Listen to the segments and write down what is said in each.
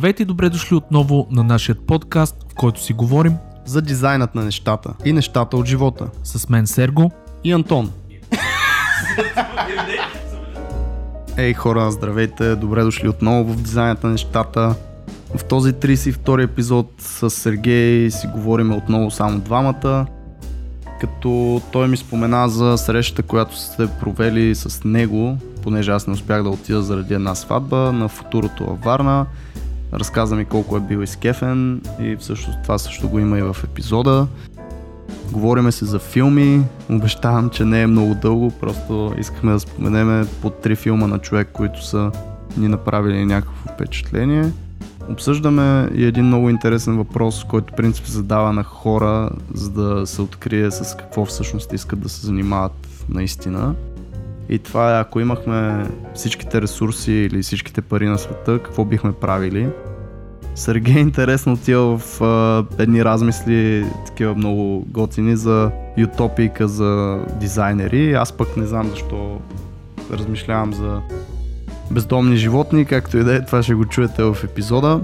Здравейте и добре дошли отново на нашия подкаст, в който си говорим за дизайнът на нещата и нещата от живота. с мен Серго. И Антон. Ей хора, здравейте, добре дошли отново в дизайнът на нещата. В този 32 епизод с Сергей си говорим отново само двамата, като той ми спомена за срещата, която сте провели с него, понеже аз не успях да отида заради една сватба на футурото във Варна. Разказа ми колко е бил изкефен и всъщност това също го има и в епизода. Говориме се за филми, обещавам, че не е много дълго, просто искахме да споменеме по три филма на човек, които са ни направили някакво впечатление. Обсъждаме и един много интересен въпрос, който принцип задава на хора, за да се открие с какво всъщност искат да се занимават наистина. И това е ако имахме всичките ресурси или всичките пари на света, какво бихме правили. Сергей интересно отива в а, едни размисли, такива много готини за ютопика за дизайнери. Аз пък не знам защо размишлявам за бездомни животни, както и да е, това ще го чуете в епизода.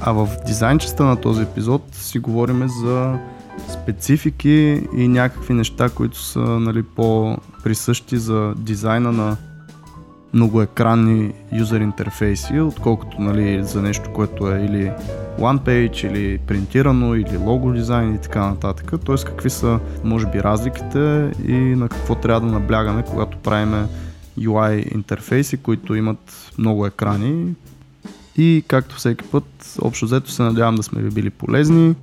А в дизайнчеста на този епизод си говорим за специфики и някакви неща, които са нали, по-присъщи за дизайна на многоекранни юзер интерфейси, отколкото нали, за нещо, което е или one page, или принтирано, или лого дизайн и така нататък. Т.е. какви са, може би, разликите и на какво трябва да наблягаме, когато правиме UI интерфейси, които имат много екрани. И както всеки път, общо взето се надявам да сме ви били полезни.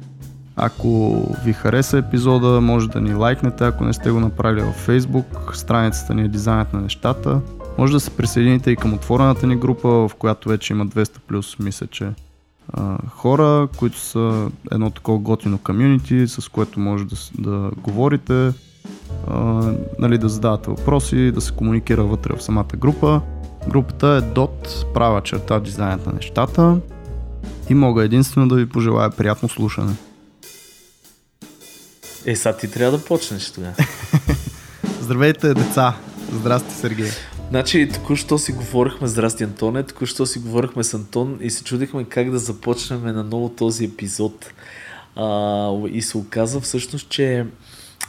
Ако ви хареса епизода, може да ни лайкнете, ако не сте го направили във Facebook, страницата ни е Дизайнът на нещата. Може да се присъедините и към отворената ни група, в която вече има 200 плюс, мисля, че хора, които са едно такова готино комюнити, с което може да, да говорите, нали, да задавате въпроси, да се комуникира вътре в самата група. Групата е DOT, права черта дизайнът на нещата и мога единствено да ви пожелая приятно слушане. Е, сега ти трябва да почнеш тогава. Здравейте, деца! Здрасти, Сергей! Значи, току-що си говорихме, здрасти Антоне, току-що си говорихме с Антон и се чудихме как да започнем на ново този епизод. А, и се оказа всъщност, че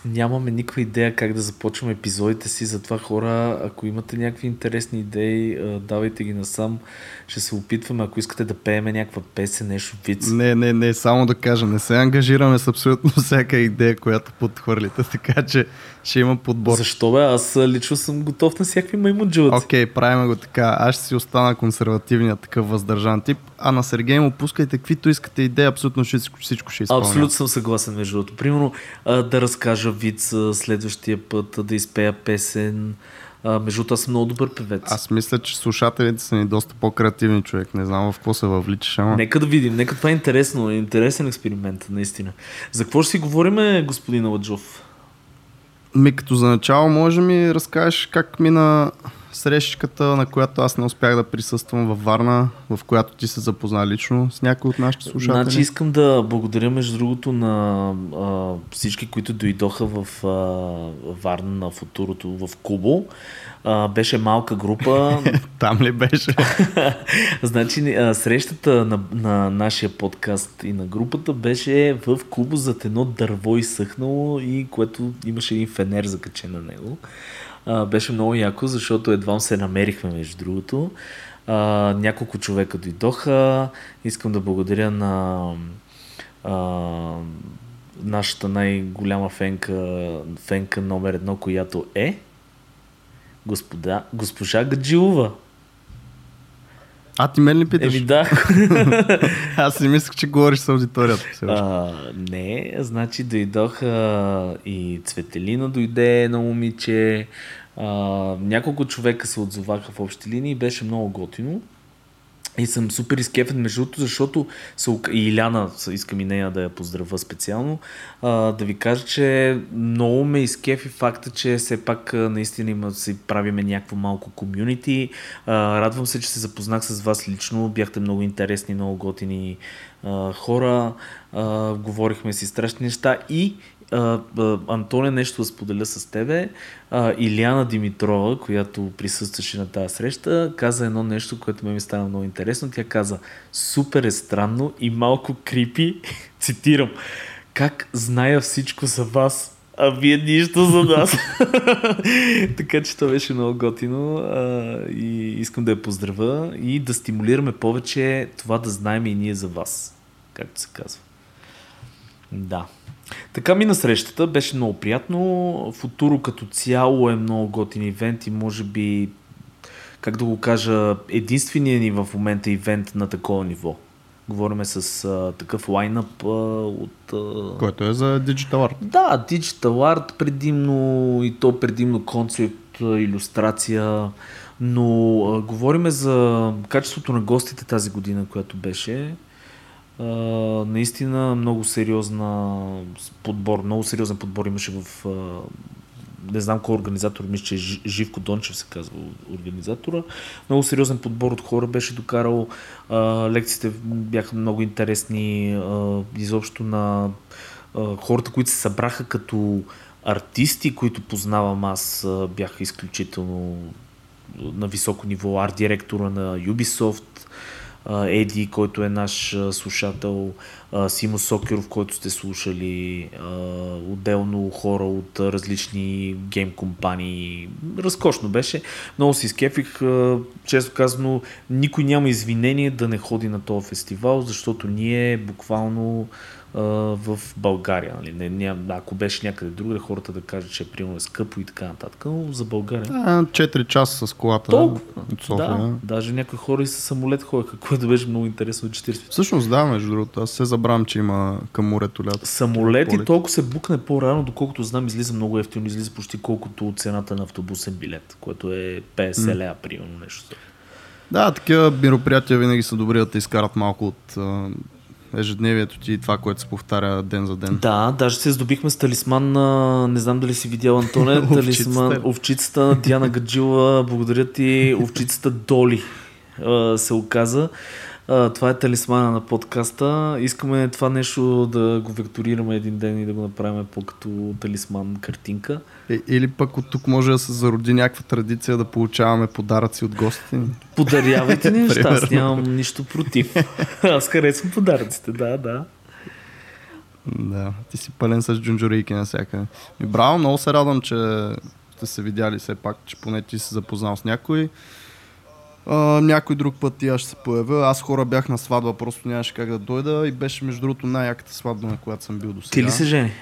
нямаме никаква идея как да започваме епизодите си, затова хора, ако имате някакви интересни идеи, давайте ги насам. Ще се опитваме, ако искате да пееме някаква песен, нещо виц. Не, не, не, само да кажа, не се ангажираме с абсолютно всяка идея, която подхвърлите, така че ще има подбор. Защо бе? Аз лично съм готов на всякакви маймуджулци. Окей, okay, правим го така. Аз ще си остана консервативния такъв въздържан тип, а на Сергей му пускайте каквито искате идеи, абсолютно всичко, всичко ще изпълня. Абсолютно съм съгласен между другото. Примерно да разкажа виц а, следващия път, да изпея песен. А, между аз съм много добър певец. Аз мисля, че слушателите са ни доста по-креативни човек. Не знам в какво се въвличаш, ама... Нека да видим. Нека това е интересно. Интересен експеримент, наистина. За какво ще си говорим, господин Аладжов? Ми като за начало може ми разкажеш как мина срещката, на която аз не успях да присъствам във Варна, в която ти се запозна лично с някой от нашите слушатели. Значи искам да благодаря между другото на а, всички, които дойдоха в а, Варна на Футурото в Кубо. А, беше малка група. Там ли беше? значи а, срещата на, на нашия подкаст и на групата беше в Кубо зад едно дърво изсъхнало и което имаше един фенер закачен на него. Беше много яко, защото едва се намерихме между другото. А, няколко човека дойдоха. Искам да благодаря на а, нашата най-голяма фенка, фенка номер едно, която е господа, госпожа Гаджилова. А, ти мен ли питаш? Еми да. Аз си мислех, че говориш с аудиторията. А, не, значи дойдоха и Цветелина дойде на момиче. А, няколко човека се отзоваха в общи линии. Беше много готино. И съм супер изкефен между другото, защото ока- и Иляна, искам и нея да я поздравя специално, а, да ви кажа, че много ме изкефи факта, че все пак наистина има, си правиме някакво малко комюнити. А, радвам се, че се запознах с вас лично, бяхте много интересни, много готини а, хора, а, говорихме си страшни неща. И а, Антоне нещо да споделя с тебе. А, Иляна Димитрова, която присъстваше на тази среща, каза едно нещо, което ме ми стана много интересно. Тя каза, супер е странно и малко крипи, цитирам, как зная всичко за вас, а вие нищо за нас. така че това беше много готино а, и искам да я поздравя и да стимулираме повече това да знаем и ние за вас, както се казва. Да. Така ми на срещата, беше много приятно. Футуро като цяло е много готин ивент и може би, как да го кажа, единственият ни в момента ивент на такова ниво. Говориме с а, такъв лайнъп а, от... А... Който е за Digital Art. Да, Digital Art предимно и то предимно концепт, иллюстрация, но а, говориме за качеството на гостите тази година, която беше. Наистина много сериозна подбор, много сериозен подбор имаше в не знам кой организатор, мисля, че Живко Дончев се казва организатора. Много сериозен подбор от хора беше докарал. А, лекциите бяха много интересни. А, изобщо на а, хората, които се събраха като артисти, които познавам аз, бяха изключително на високо ниво. Арт директора на Ubisoft, Еди, който е наш слушател, Симо Сокеров, който сте слушали, отделно хора от различни гейм компании. Разкошно беше. Много си изкефих. Често казано, никой няма извинение да не ходи на този фестивал, защото ние буквално в България. Нали? Не, не, ако беше някъде другаде, хората да кажат, че е примерно е скъпо и така нататък, но за България. Да, 4 часа с колата Толкова. от София. Да, даже някои хора и с самолет ходеха, което беше много интересно. 40. Всъщност да, между другото, аз се забравям, че има към морето лято. Самолет и толкова се букне по-рано, доколкото знам, излиза много ефтино, излиза почти колкото от цената на автобусен билет, което е 50 лея, примерно нещо. Да, такива мероприятия винаги са добри да те изкарат малко от ежедневието ти и това, което се повтаря ден за ден. Да, даже се здобихме с талисман на, не знам дали си видял Антоне, талисман, овчицата на Диана Гаджила, благодаря ти, овчицата Доли се оказа. Това е талисмана на подкаста. Искаме това нещо да го векторираме един ден и да го направим по-като талисман картинка. Е, или пък от тук може да се зароди някаква традиция да получаваме подаръци от гостите ни. Подарявайте ни неща, аз нямам нищо против. Аз харесвам подаръците, да, да. Да, ти си пълен с джунджурийки всяка. И браво, много се радвам, че сте се видяли все пак, че поне ти си запознал с някой. А, някой друг път и аз ще се появя. Аз хора бях на сватба, просто нямаше как да дойда и беше между другото най-яката сватба, на която съм бил до сега. Ти ли се жени?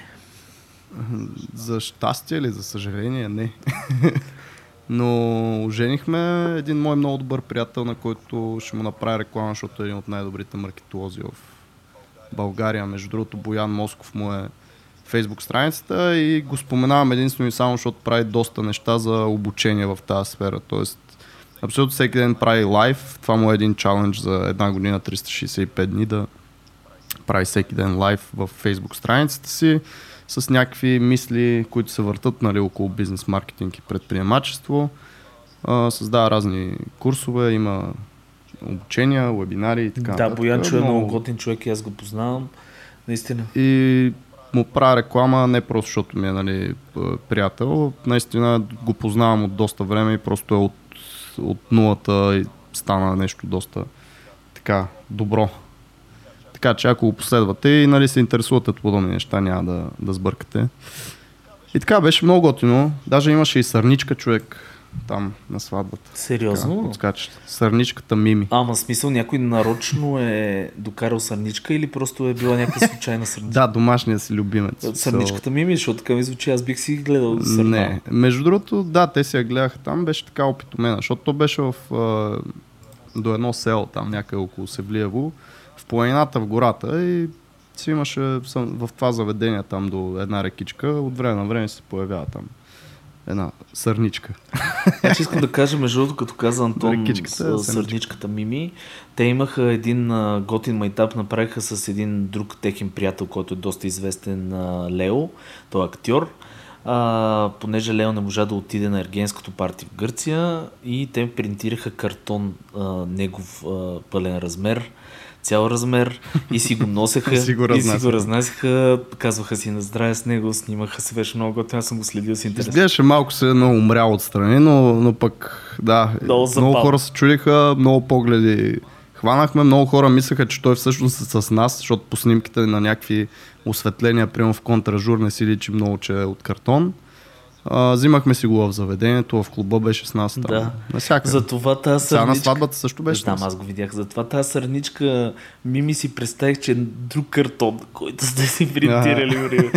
За щастие или за съжаление? Не. Но женихме един мой много добър приятел, на който ще му направя реклама, защото е един от най-добрите маркетолози в България. Между другото, Боян Москов му е фейсбук страницата и го споменавам единствено и само, защото прави доста неща за обучение в тази сфера. Тоест, абсолютно всеки ден прави лайв. Това му е един чалендж за една година, 365 дни да прави всеки ден лайв в фейсбук страницата си с някакви мисли, които се въртат нали, около бизнес маркетинг и предприемачество. А, създава разни курсове, има обучения, вебинари и така. Да, Боянчо е много готин човек и аз го познавам. Наистина. И му правя реклама не просто защото ми е нали, приятел. Наистина го познавам от доста време и просто е от, от нулата стана нещо доста така добро. Така че ако го последвате и нали, се интересувате от подобни неща, няма да, да сбъркате. И така беше много готино. Даже имаше и сърничка човек там на сватбата. Сериозно? Така, Сърничката Мими. Ама смисъл някой нарочно е докарал сърничка или просто е била някаква случайна сърничка? да, домашния си любимец. Сърничката Мими, защото така ми звучи, аз бих си гледал сърна. Не, между другото, да, те си я гледаха там, беше така опитомена, защото то беше в, до едно село там някъде около Севлиево в планината, в гората и си имаше в това заведение там до една рекичка, от време на време се появява там една сърничка. Значи искам да кажа, между другото, като каза Антон с сърничката Мими, те имаха един готин майтап, направиха с един друг техен приятел, който е доста известен Лео, той е актьор. А, понеже Лео не можа да отиде на ергенското парти в Гърция и те принтираха картон а, негов а, пълен размер цял размер и си го носеха И си го и си го разнасяха, казваха си на здраве с него, снимаха се, беше много готино, аз съм го следил с интерес. Изглеждаше малко се едно умрял отстрани, но, но пък да, Много много, хора се чудиха, много погледи хванахме, много хора мислеха, че той всъщност е с нас, защото по снимките на някакви осветления, примерно в контражур не си личи много, че е от картон. А, взимахме си го в заведението, в клуба беше с нас. Там. Да. Насякъде. Затова тази Сега на сърничка... сватбата също беше. Нас. аз го видях. Затова тази сърничка ми си представих, че е друг картон, който сте си принтирали.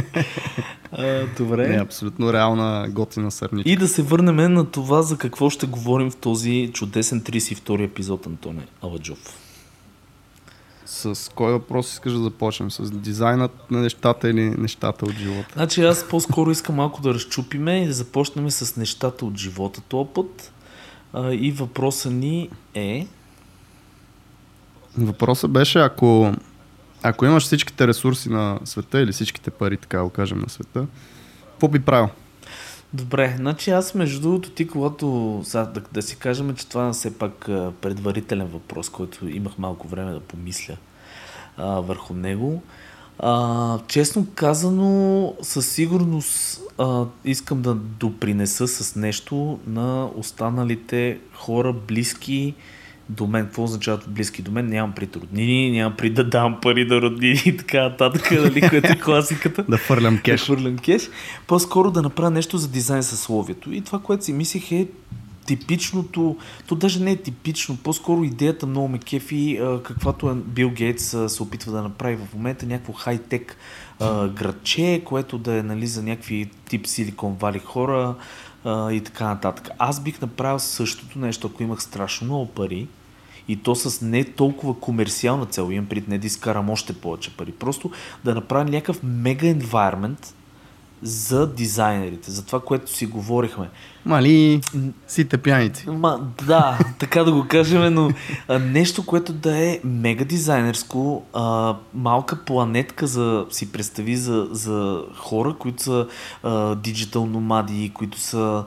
а, добре. Не, абсолютно реална готина сърничка. И да се върнем на това за какво ще говорим в този чудесен 32 епизод, Антоне Аладжов. С кой въпрос искаш да започнем? С дизайнът на нещата или нещата от живота? Значи аз по-скоро искам малко да разчупиме и да започнем с нещата от живота този път. А, и въпросът ни е... Въпросът беше, ако, ако имаш всичките ресурси на света или всичките пари, така го кажем, на света, какво би правил? Добре, значи аз между другото ти, когато сега да, да си кажем, че това е все пак предварителен въпрос, който имах малко време да помисля а, върху него. А, честно казано, със сигурност а, искам да допринеса с нещо на останалите хора близки до мен. Какво означават близки до мен? Нямам пред роднини, нямам при да дам пари на роднини и така нататък, нали, което е класиката. Да фърлям Да кеш. хвърлям кеш. По-скоро да направя нещо за дизайн съсловието. И това, което си мислих е типичното, то даже не е типично, по-скоро идеята много ме кефи, каквато е Бил Гейтс се опитва да направи в момента, някакво хай-тек градче, което да е нали, за някакви тип Силикон Вали хора а, и така нататък. Аз бих направил същото нещо, ако имах страшно много пари, и то с не толкова комерциална цел, имам пред не да изкарам още повече пари, просто да направя някакъв мега environment за дизайнерите, за това, което си говорихме. Мали, сите пяници. Ма, да, така да го кажем, но а, нещо, което да е мега дизайнерско, а, малка планетка за, си представи за, за хора, които са диджитал номади, които са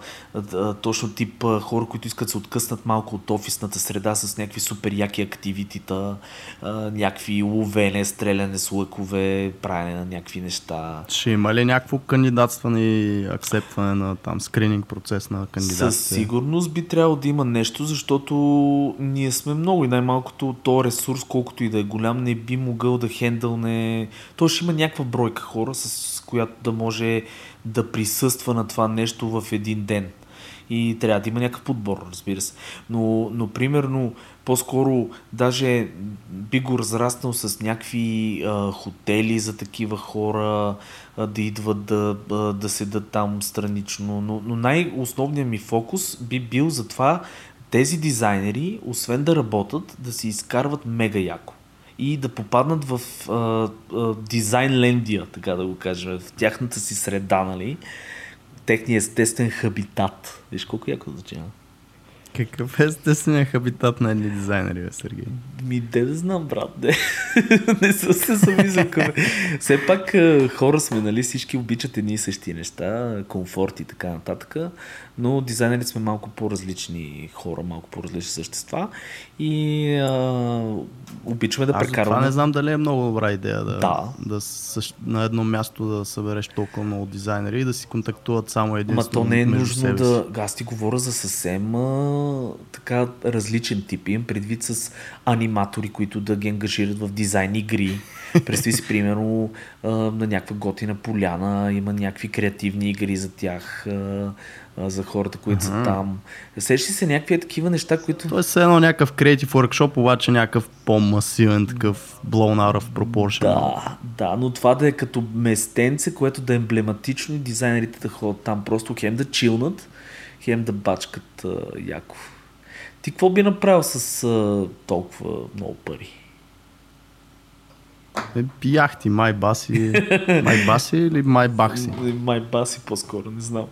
а, точно тип а, хора, които искат да се откъснат малко от офисната среда с някакви супер яки активитита, а, някакви ловене, стреляне с лъкове, правене на някакви неща. Ще има ли някакво кандидатстване и акцептване на там скрининг процес на кандидатите? Със сигурност би трябвало да има нещо, защото ние сме много и най-малкото то ресурс, колкото и да е голям, не би могъл да хендълне... То ще има някаква бройка хора, с която да може да присъства на това нещо в един ден. И трябва да има някакъв подбор, разбира се. Но, но примерно, по-скоро даже би го разраснал с някакви а, хотели за такива хора, да идват да, да седат там странично. Но, но най-основният ми фокус би бил за това тези дизайнери, освен да работят, да си изкарват мега яко и да попаднат в а, а, дизайн лендия, така да го кажем, в тяхната си среда, нали? Техния естествен хабитат. Виж колко яко звучи? Какъв е естественият хабитат на едни дизайнери, бе, Сергей? Ми, де да знам, брат, де. не съм се замислил. Все пак хора сме, нали, всички обичат едни и същи неща, комфорт и така нататък, но дизайнерите сме малко по-различни хора, малко по-различни същества и а, обичаме да Аз прекарваме... това не знам дали е много добра идея да, Да. да същ... на едно място да събереш толкова много дизайнери и да си контактуват само един Ма то не е нужно себе да... Аз ти говоря за съвсем а, така различен тип. Имам предвид с аниматори, които да ги ангажират в дизайн игри. Представи си, примерно, а, на някаква готина поляна има някакви креативни игри за тях, а, а, за хората, които са там. Сещаш ли се някакви такива неща, които... Тоест все едно някакъв креатив workshop, обаче някакъв по-масивен, такъв blown out of proportion. Да, да, но това да е като местенце, което да е емблематично и дизайнерите да ходят там просто хем да чилнат, хем да бачкат а, яко. Ти какво би направил с а, толкова много пари? Е, яхти, май баси, май баси или май бакси? Май баси по-скоро, не знам.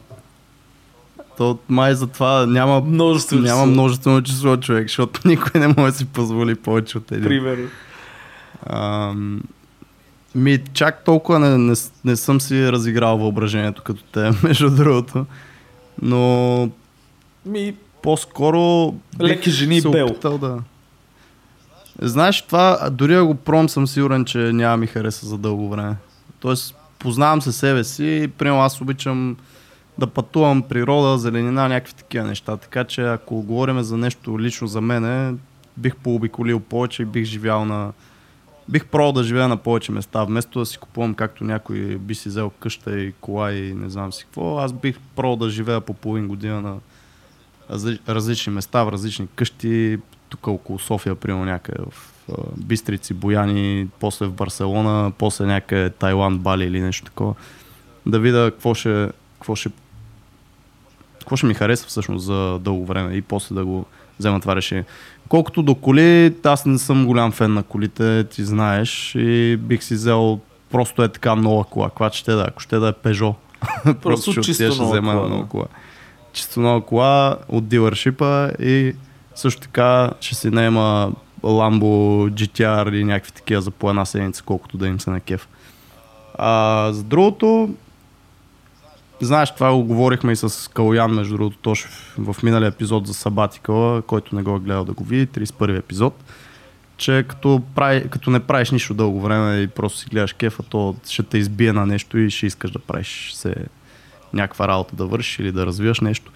То май затова няма, Множество няма множествено число човек, защото никой не може да си позволи повече от един. Примерно. Ам, ми, чак толкова не, не, не съм си разиграл въображението като те, между другото. Но Ми, по-скоро Леки жени и бел. да... Знаеш, това, дори да го пром съм сигурен, че няма ми хареса за дълго време. Тоест, познавам се себе си и примерно аз обичам да пътувам природа, зеленина, някакви такива неща. Така че ако говорим за нещо лично за мене, бих пообиколил повече и бих живял на... Бих пробвал да живея на повече места, вместо да си купувам както някой би си взел къща и кола и не знам си какво. Аз бих пробвал да живея по половин година на различни места, в различни къщи, тук около София, примерно някъде в Бистрици, Бояни, после в Барселона, после някъде Тайланд, Бали или нещо такова. Да видя какво ще, какво ще, какво ще ми хареса всъщност за дълго време и после да го взема това решение. Колкото до коли, аз не съм голям фен на колите, ти знаеш, и бих си взел просто е така нова кола, каква ще да, ако ще да е Peugeot. просто ще чисто нова взема кола. нова кола. Чисто нова кола от дилършипа и също така ще си наема Lambo GTR или някакви такива за по една седмица, колкото да им се на кеф. А, за другото, знаеш, това го говорихме и с Калуян, между другото, Тошев в миналия епизод за Сабатикала, който не го е гледал да го види, 31 епизод, че като, прави, като не правиш нищо дълго време и просто си гледаш кефа, то ще те избие на нещо и ще искаш да правиш се някаква работа да вършиш или да развиваш нещо.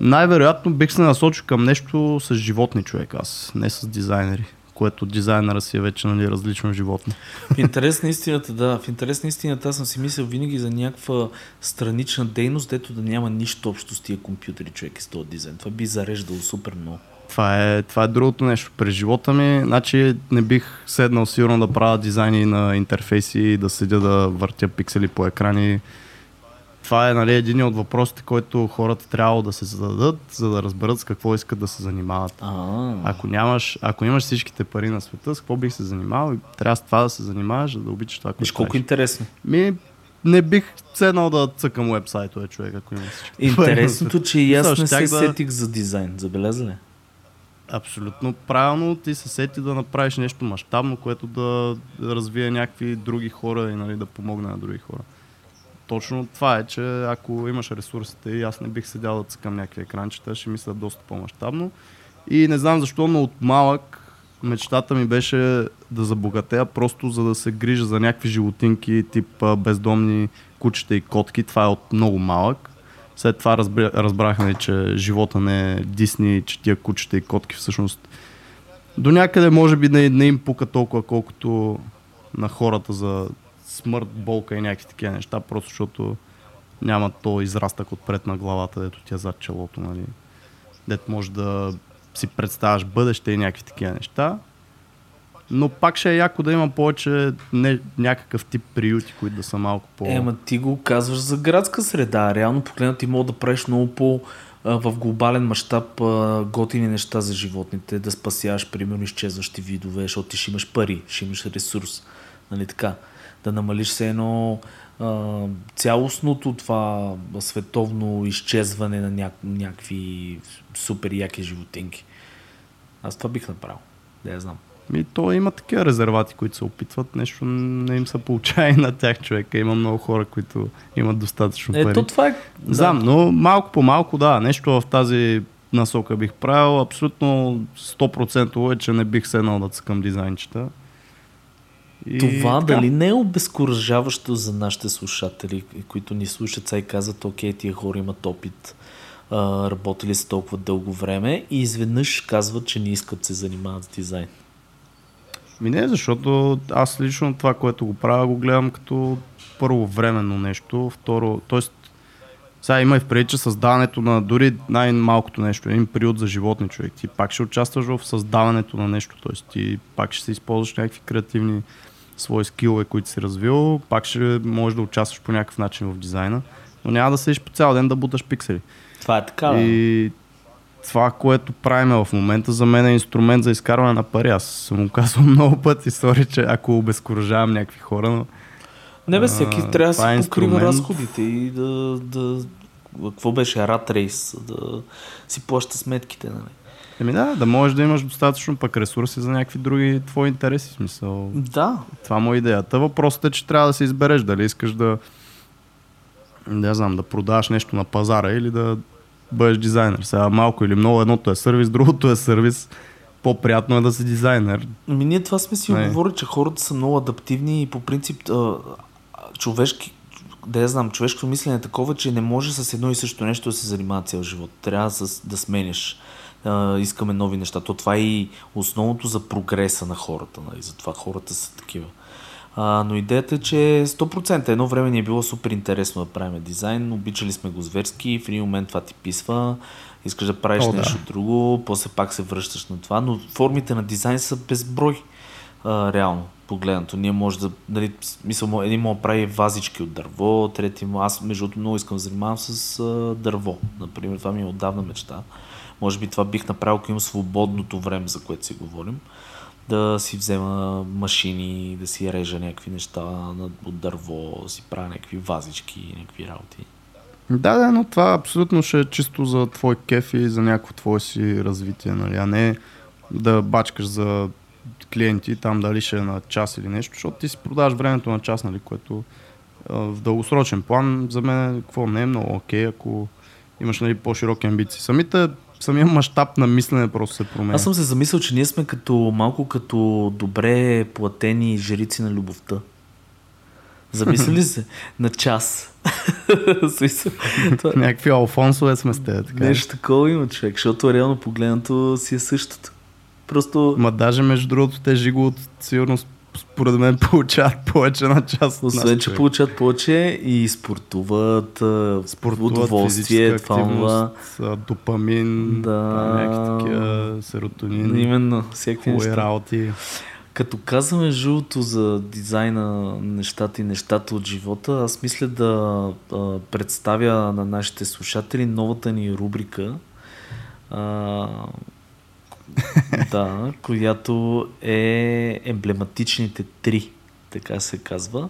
Най-вероятно бих се насочил към нещо с животни човек аз, не с дизайнери което дизайнера си е вече нали, различно животно. В интерес на истината, да. В интерес на истината аз съм си мислил винаги за някаква странична дейност, дето да няма нищо общо с тия компютри, човек, с този дизайн. Това би зареждало супер много. Това е, това е другото нещо. През живота ми, значи не бих седнал сигурно да правя дизайни на интерфейси, да седя да въртя пиксели по екрани това е нали, един от въпросите, който хората трябва да се зададат, за да разберат с какво искат да се занимават. А-а. Ако, нямаш, ако имаш всичките пари на света, с какво бих се занимавал и трябва с това да се занимаваш, за да обичаш това, което Виж колко интересно. Ми, не бих седнал да цъкам вебсайтове, човек, ако има всички. Интересното, че и аз не се да... сетих за дизайн. Забеляза ли? Абсолютно правилно ти се сети да направиш нещо мащабно, което да развие някакви други хора и нали, да помогне на други хора точно това е, че ако имаш ресурсите и аз не бих седял да цъкам някакви екранчета, ще мисля доста по-масштабно. И не знам защо, но от малък мечтата ми беше да забогатея, просто за да се грижа за някакви животинки, тип бездомни кучета и котки. Това е от много малък. След това разбрахме, че живота не е Дисни, че тия кучета и котки всъщност до някъде може би не, не им пука толкова, колкото на хората за смърт, болка и някакви такива неща, просто защото няма то израстък отпред на главата, дето ти е зад челото, нали. Дето може да си представяш бъдеще и някакви такива неща. Но пак ще е яко да има повече не, някакъв тип приюти, които да са малко по... Ема ти го казваш за градска среда. Реално погледнато ти мога да правиш много по в глобален мащаб готини неща за животните, да спасяваш, примерно, изчезващи видове, защото ти ще имаш пари, ще имаш ресурс. Нали така? Да намалиш се едно а, цялостното това световно изчезване на ня- някакви супер яки животинки. Аз това бих направил. Да я знам. Ми, то има такива резервати, които се опитват. Нещо не им се получава и на тях човека. Има много хора, които имат достатъчно пари. Ето това е... Знам, да. но малко по малко, да, нещо в тази насока бих правил. Абсолютно 100% е, че не бих седнал да цъкам дизайнчета. И Това така. дали не е обезкуражаващо за нашите слушатели, които ни слушат сега и казват, окей, тия хора имат опит, а, работили са толкова дълго време и изведнъж казват, че не искат да се занимават с дизайн. Ми не, защото аз лично това, което го правя, го гледам като първо временно нещо, второ, т.е. сега има и в че създаването на дори най-малкото нещо, един период за животни човек, ти пак ще участваш в създаването на нещо, т.е. ти пак ще се използваш някакви креативни свои скилове, които си развил, пак ще можеш да участваш по някакъв начин в дизайна, но няма да седиш по цял ден да буташ пиксели. Това е така. И това, което правим в момента, за мен е инструмент за изкарване на пари. Аз съм го казвал много пъти, сори, че ако обезкуражавам някакви хора, но... Не бе, всеки а, трябва да си е покрива разходите и да, да... Какво беше? Рат рейс, да си плаща сметките, нали? Еми да, да можеш да имаш достатъчно пък ресурси за някакви други твои интереси. Смисъл. Да. Това му е идеята. Въпросът е, че трябва да се избереш дали искаш да не знам, да продаваш нещо на пазара или да бъдеш дизайнер. Сега малко или много едното е сервис, другото е сервис. по-приятно е да си дизайнер. Ами ние това сме си Не. оговорили, че хората са много адаптивни и по принцип човешки, да я знам, човешкото мислене е такова, че не може с едно и също нещо да се занимава цял живот. Трябва с, да сменяш. А, искаме нови неща. То това е и основното за прогреса на хората. Нали? Затова хората са такива. А, но идеята е, че 100% едно време ни е било супер интересно да правим дизайн, обичали сме го зверски, в един момент това ти писва, искаш да правиш О, да. нещо друго, после пак се връщаш на това, но формите на дизайн са безброй, а, реално погледнато. Ние може да, нали, мисъл, един да прави вазички от дърво, трети му, аз между другото много искам да занимавам с а, дърво, например, това ми е отдавна мечта. Може би това бих направил, ако имам свободното време, за което си говорим да си взема машини, да си режа някакви неща от дърво, да си правя някакви вазички, някакви работи. Да, да, но това абсолютно ще е чисто за твой кеф и за някакво твое си развитие, нали? а не да бачкаш за клиенти, там дали ще е на час или нещо, защото ти си продаваш времето на час, нали, което в дългосрочен план за мен какво не е много окей, ако имаш нали, по-широки амбиции. Самите, самия мащаб на мислене просто се променя. Аз съм се замислял, че ние сме като малко като добре платени жрици на любовта. Замислили се? На час. Някакви алфонсове сме с те, така. е. Нещо такова има човек, защото реално погледнато си е същото. Просто Ма даже между другото те жиго от сигурност според мен получават повече на час. от Освен, че получават повече и спортуват, Спортуват, удоволствие, това, допамин, Да. някакви такива серотонин, Именно, всякакви неща. работи. Като казваме жълто за дизайна на нещата и нещата от живота, аз мисля да а, представя на нашите слушатели новата ни рубрика, а, да, която е емблематичните три, така се казва.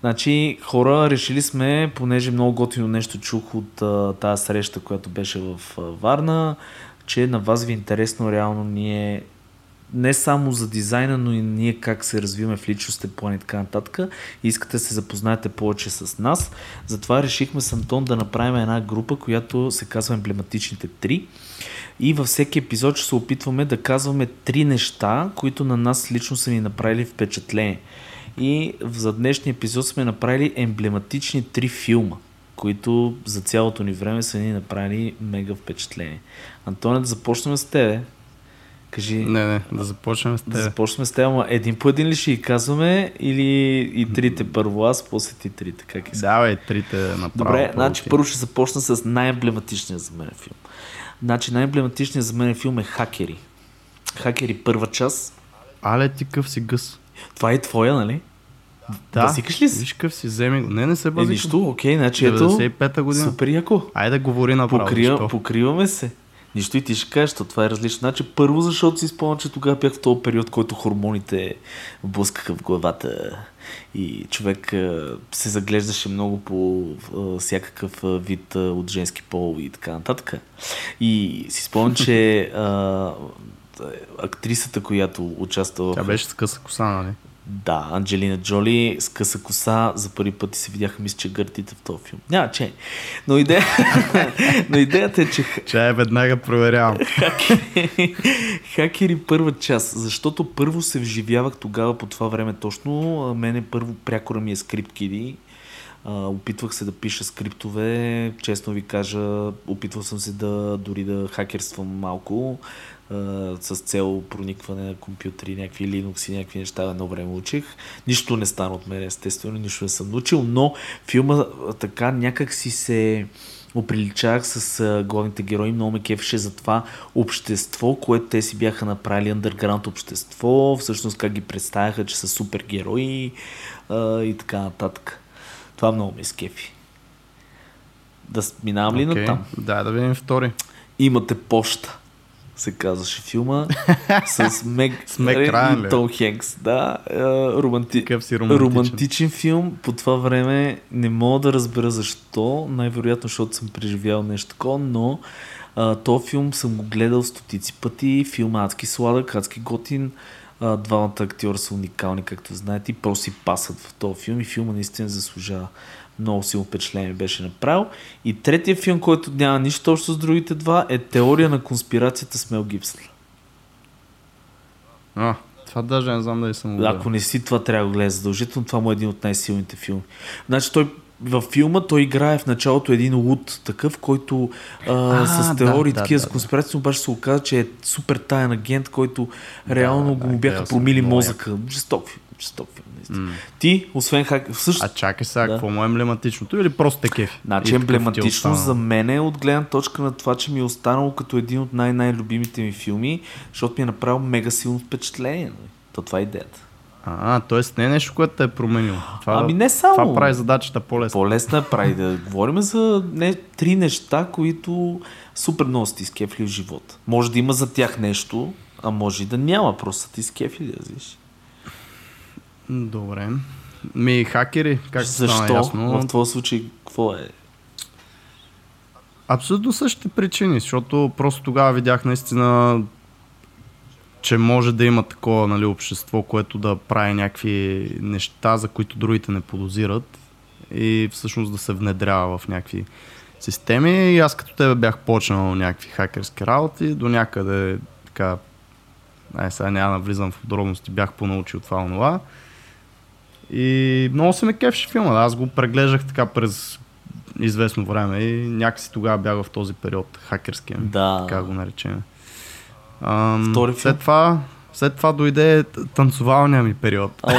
Значи, хора, решили сме, понеже много готино нещо чух от тази среща, която беше в Варна, че на вас ви е интересно реално ние не само за дизайна, но и ние как се развиваме в личностен план и така нататък. Искате да се запознаете повече с нас. Затова решихме с Антон да направим една група, която се казва Емблематичните три. И във всеки епизод ще се опитваме да казваме три неща, които на нас лично са ни направили впечатление. И за днешния епизод сме направили емблематични три филма, които за цялото ни време са ни направили мега впечатление. Антоне, да започнем с тебе. Кажи, Не, не, да започнем с да те. започнем с теб, ама един по един ли ще ги казваме или и трите първо аз, после ти трите, как искаш? Давай трите направо. Добре, значи първо ще започна с най-емблематичния за мен филм. Значи най-емблематичният за мен филм е Хакери. Хакери първа част. Але ти къв си гъс. Това е твоя, нали? Да, Басикаш ли си? Виж къв си, вземи го. Не, не се Е, базикам. нищо, окей, значи ето. 95-та година. Супер яко. Айде говори направо. Покрия, защо? покриваме се. Нищо и ти ще кажеш, то това е различно. Значи, първо, защото си спомням, че тогава бях в този период, който хормоните блъскаха в главата и човек се заглеждаше много по всякакъв вид от женски пол и така нататък. И си спомням, че а, актрисата, която участва Тя в беше с къса коса, нали? Да, Анджелина Джоли с къса коса за първи път и се видяха, мисля, че гърдите в този филм. Няма, че. Но, идея... Но идеята е, че Чай, веднага проверявам. Хакери, Хакери първа част, защото първо се вживявах тогава по това време точно. Мене първо прякора ми е скрипт киди. Опитвах се да пиша скриптове, честно ви кажа, опитвал съм се да дори да хакерствам малко с цел проникване на компютри, някакви Linux и някакви неща едно време учих. Нищо не стана от мен, естествено, нищо не съм научил, но филма така някак си се оприличах с главните герои. Много ме кефеше за това общество, което те си бяха направили андерграунд общество, всъщност как ги представяха, че са супер герои а, и така нататък. Това много ме скефи. Да минавам ли Окей. натам? Да, да видим втори. Имате поща, се казваше филма, с Мег, С Мег Райан? Том Хенкс. Да, а, романти... Романтичен. филм. По това време не мога да разбера защо. Най-вероятно, защото съм преживял нещо такова, но а, този филм съм го гледал стотици пъти. Филм е адски сладък, адски готин. А, двамата актьора са уникални, както знаете, и просто си пасат в този филм и филма наистина заслужава много силно впечатление ми беше направил. И третия филм, който няма нищо общо с другите два, е Теория на конспирацията с Мел Гибсън. А, това даже не знам дали съм го. Ако не си, това трябва да го гледаш задължително. Това му е един от най-силните филми. Значи той във филма той играе в началото един луд, такъв, който а, А, с теории да, такива да, с да. конспирация, обаче се оказа, че е супер таен агент, който реално да, го да, бяха промили мозъка. Жесток филм, жесток филм. Наистина. Ти, освен хак... Също, А чакай сега, Да. какво му е емблематичното или просто те кефи? Значи е емблематично за мен е от гледна точка на това, че ми е останало като един от най-най-любимите ми филми, защото ми е направил мега силно впечатление. нали? То това е идеята. А, т.е. не е нещо, което те е променило. Това, Ами не само. Това прави задачата по-лесна. По-лесно е прави да говорим за не, три неща, които супер много са ти скефли в живота. Може да има за тях нещо, а може и да няма, просто са ти скефли, да знаеш. Добре. Ми, хакери, как стана Защо? ясно? В твоя случай, какво е? Абсолютно същите причини, защото просто тогава видях наистина, че може да има такова нали, общество, което да прави някакви неща, за които другите не подозират и всъщност да се внедрява в някакви системи. И аз като тебе бях почнал някакви хакерски работи, до някъде така, ай сега няма да влизам в подробности, бях понаучил това онова. И много се ме кефеше филма. Аз го преглеждах така през известно време и някакси тогава бях в този период хакерския, Да. така го наречем. Ам, Втори след това, след това дойде танцовалния ми период. О,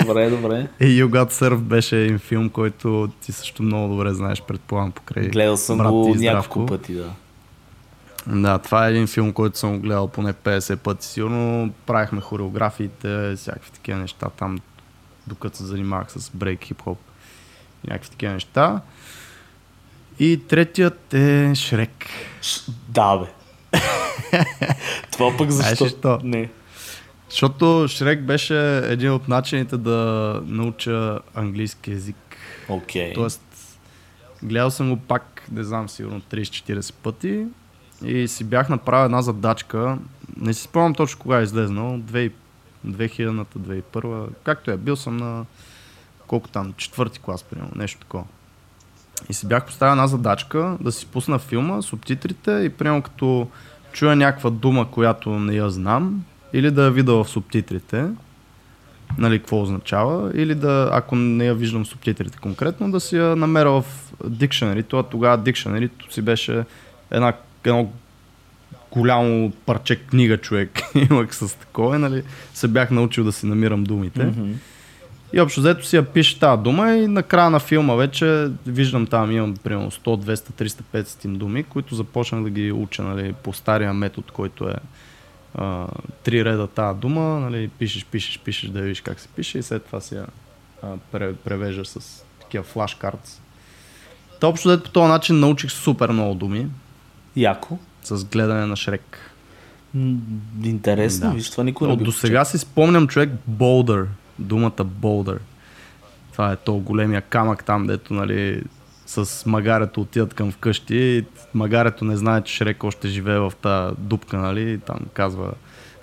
добре, добре. И You Got Served беше един филм, който ти също много добре знаеш, предполагам, покрай Гледал съм брат го няколко пъти, да. Да, това е един филм, който съм гледал поне 50 пъти. Сигурно правихме хореографиите, всякакви такива неща там, докато се занимавах с брейк, хип-хоп и някакви такива неща. И третият е Шрек. Ш... Да, бе. Това пък защо? Знаеш ли що? Не. Защото Шрек беше един от начините да науча английски язик. Окей. Тоест, гледал съм го пак, не знам, сигурно 30-40 пъти и си бях направил една задачка. Не си спомням точно кога е излезнал, 2000 2000-та, 2001 както е, бил съм на колко там, четвърти клас, примерно, нещо такова. И си бях поставил една задачка да си пусна филма, субтитрите и примерно като чуя някаква дума, която не я знам, или да я видя в субтитрите, нали, какво означава, или да, ако не я виждам субтитрите конкретно, да си я намеря в Dictionary. Това тогава Dictionary си беше една, едно голямо парче книга човек. Имах с такова, нали, се бях научил да си намирам думите. Мгм. И общо взето си я пише тази дума и на края на филма вече виждам там имам примерно 100, 200, 300, 500 думи, които започнах да ги уча нали, по стария метод, който е а, три реда тази дума, нали, пишеш, пишеш, пишеш да видиш как се пише и след това си я а, пре, превеждаш с такива флашкардс. Та общо взето по този начин научих супер много думи Яко. С гледане на Шрек. Интересно, Да. виж, това никой не От до сега си спомням човек Болдър, думата Болдър. Това е то големия камък там, дето нали, с магарето отиват към вкъщи и магарето не знае, че Шрек още живее в тази дупка, нали, и там казва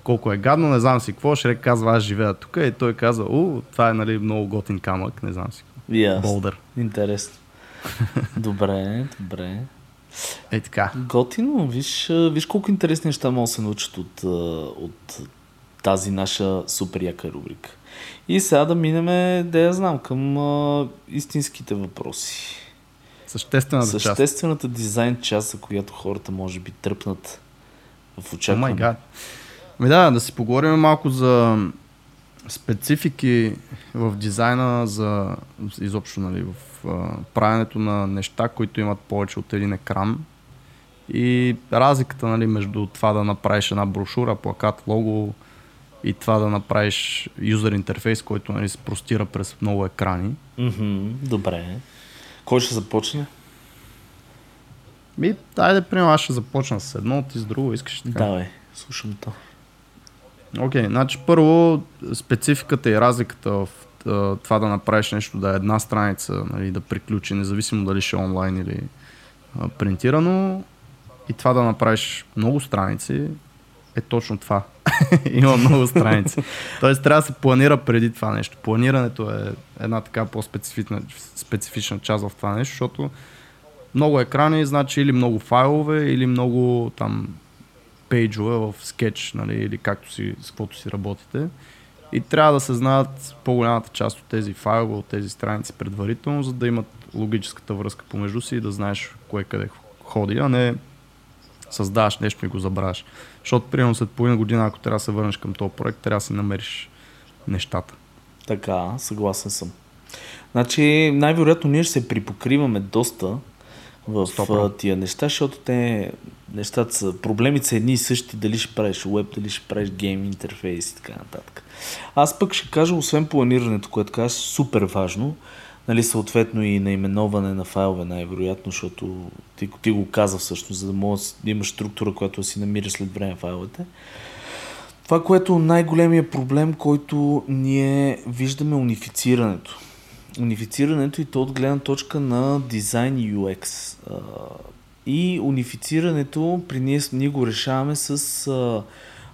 колко е гадно, не знам си какво, Шрек казва аз живея тук и той казва, у, това е нали, много готин камък, не знам си какво. Yes. Болдър. Интересно. добре, добре. Е така. Готино, виж, виж колко интересни неща могат да се научат от, от тази наша супер яка рубрика. И сега да минем, да я знам, към а, истинските въпроси. Съществената част. Съществената дизайн част, за която хората може би тръпнат в очакване. май гад. Ми да, да си поговорим малко за специфики в дизайна, за изобщо нали, в а, правенето на неща, които имат повече от един екран. И разликата нали, между това да направиш една брошура, плакат, лого и това да направиш юзер интерфейс, който нали, се простира през много екрани. Мгм, добре. Кой ще започне? Ми, айде, примерно, аз ще започна с едно, ти с друго, искаш така? Давай, слушам то. Окей, okay, значи първо спецификата и разликата в това да направиш нещо да е една страница, нали, да приключи, независимо дали ще е онлайн или а, принтирано и това да направиш много страници е точно това. Има много страници. Тоест трябва да се планира преди това нещо. Планирането е една така по-специфична специфична част в това нещо, защото много екрани значи или много файлове, или много там пейджове в скетч, нали, или както си, с каквото си работите. И трябва да се знаят по-голямата част от тези файлове, от тези страници предварително, за да имат логическата връзка помежду си и да знаеш кое къде ходи, а не създаваш нещо и го забравяш. Защото, примерно, след половина година, ако трябва да се върнеш към този проект, трябва да си намериш нещата. Така, съгласен съм. Значи, най-вероятно ние ще се припокриваме доста в Стопро. тия неща, защото те нещата са, проблемите са едни и същи, дали ще правиш веб, дали ще правиш гейм интерфейс и така нататък. Аз пък ще кажа, освен планирането, което казваш, супер важно, нали, съответно и наименоване на файлове най-вероятно, защото ти, ти го каза всъщност, за да може да имаш структура, която си намираш след време файловете. Това, което най-големия проблем, който ние виждаме унифицирането. Унифицирането и то от гледна точка на дизайн UX. И унифицирането при ние, ние го решаваме с а,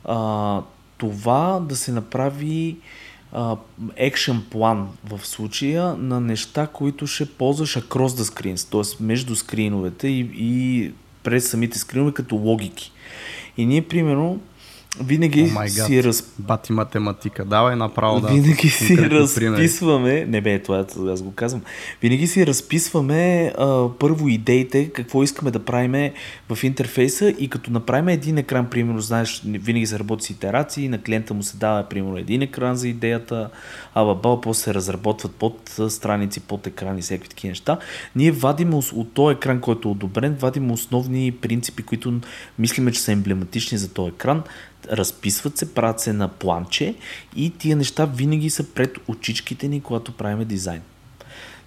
а, това да се направи екшен план в случая на неща, които ще ползваш across the screens, т.е. между скриновете и, и през самите скринове като логики. И ние, примерно, винаги oh си раз... Бати математика. Давай направо да. Винаги си разписваме. Пример. Не бе, това аз го казвам. Винаги си разписваме а, първо идеите, какво искаме да правим в интерфейса и като направим един екран, примерно, знаеш, винаги се работи с итерации, на клиента му се дава, примерно, един екран за идеята, а бал после се разработват под страници, под екрани, всеки такива неща. Ние вадим от този екран, който е одобрен, вадим основни принципи, които мислиме, че са емблематични за този екран разписват се, правят се на планче и тия неща винаги са пред очичките ни, когато правим дизайн.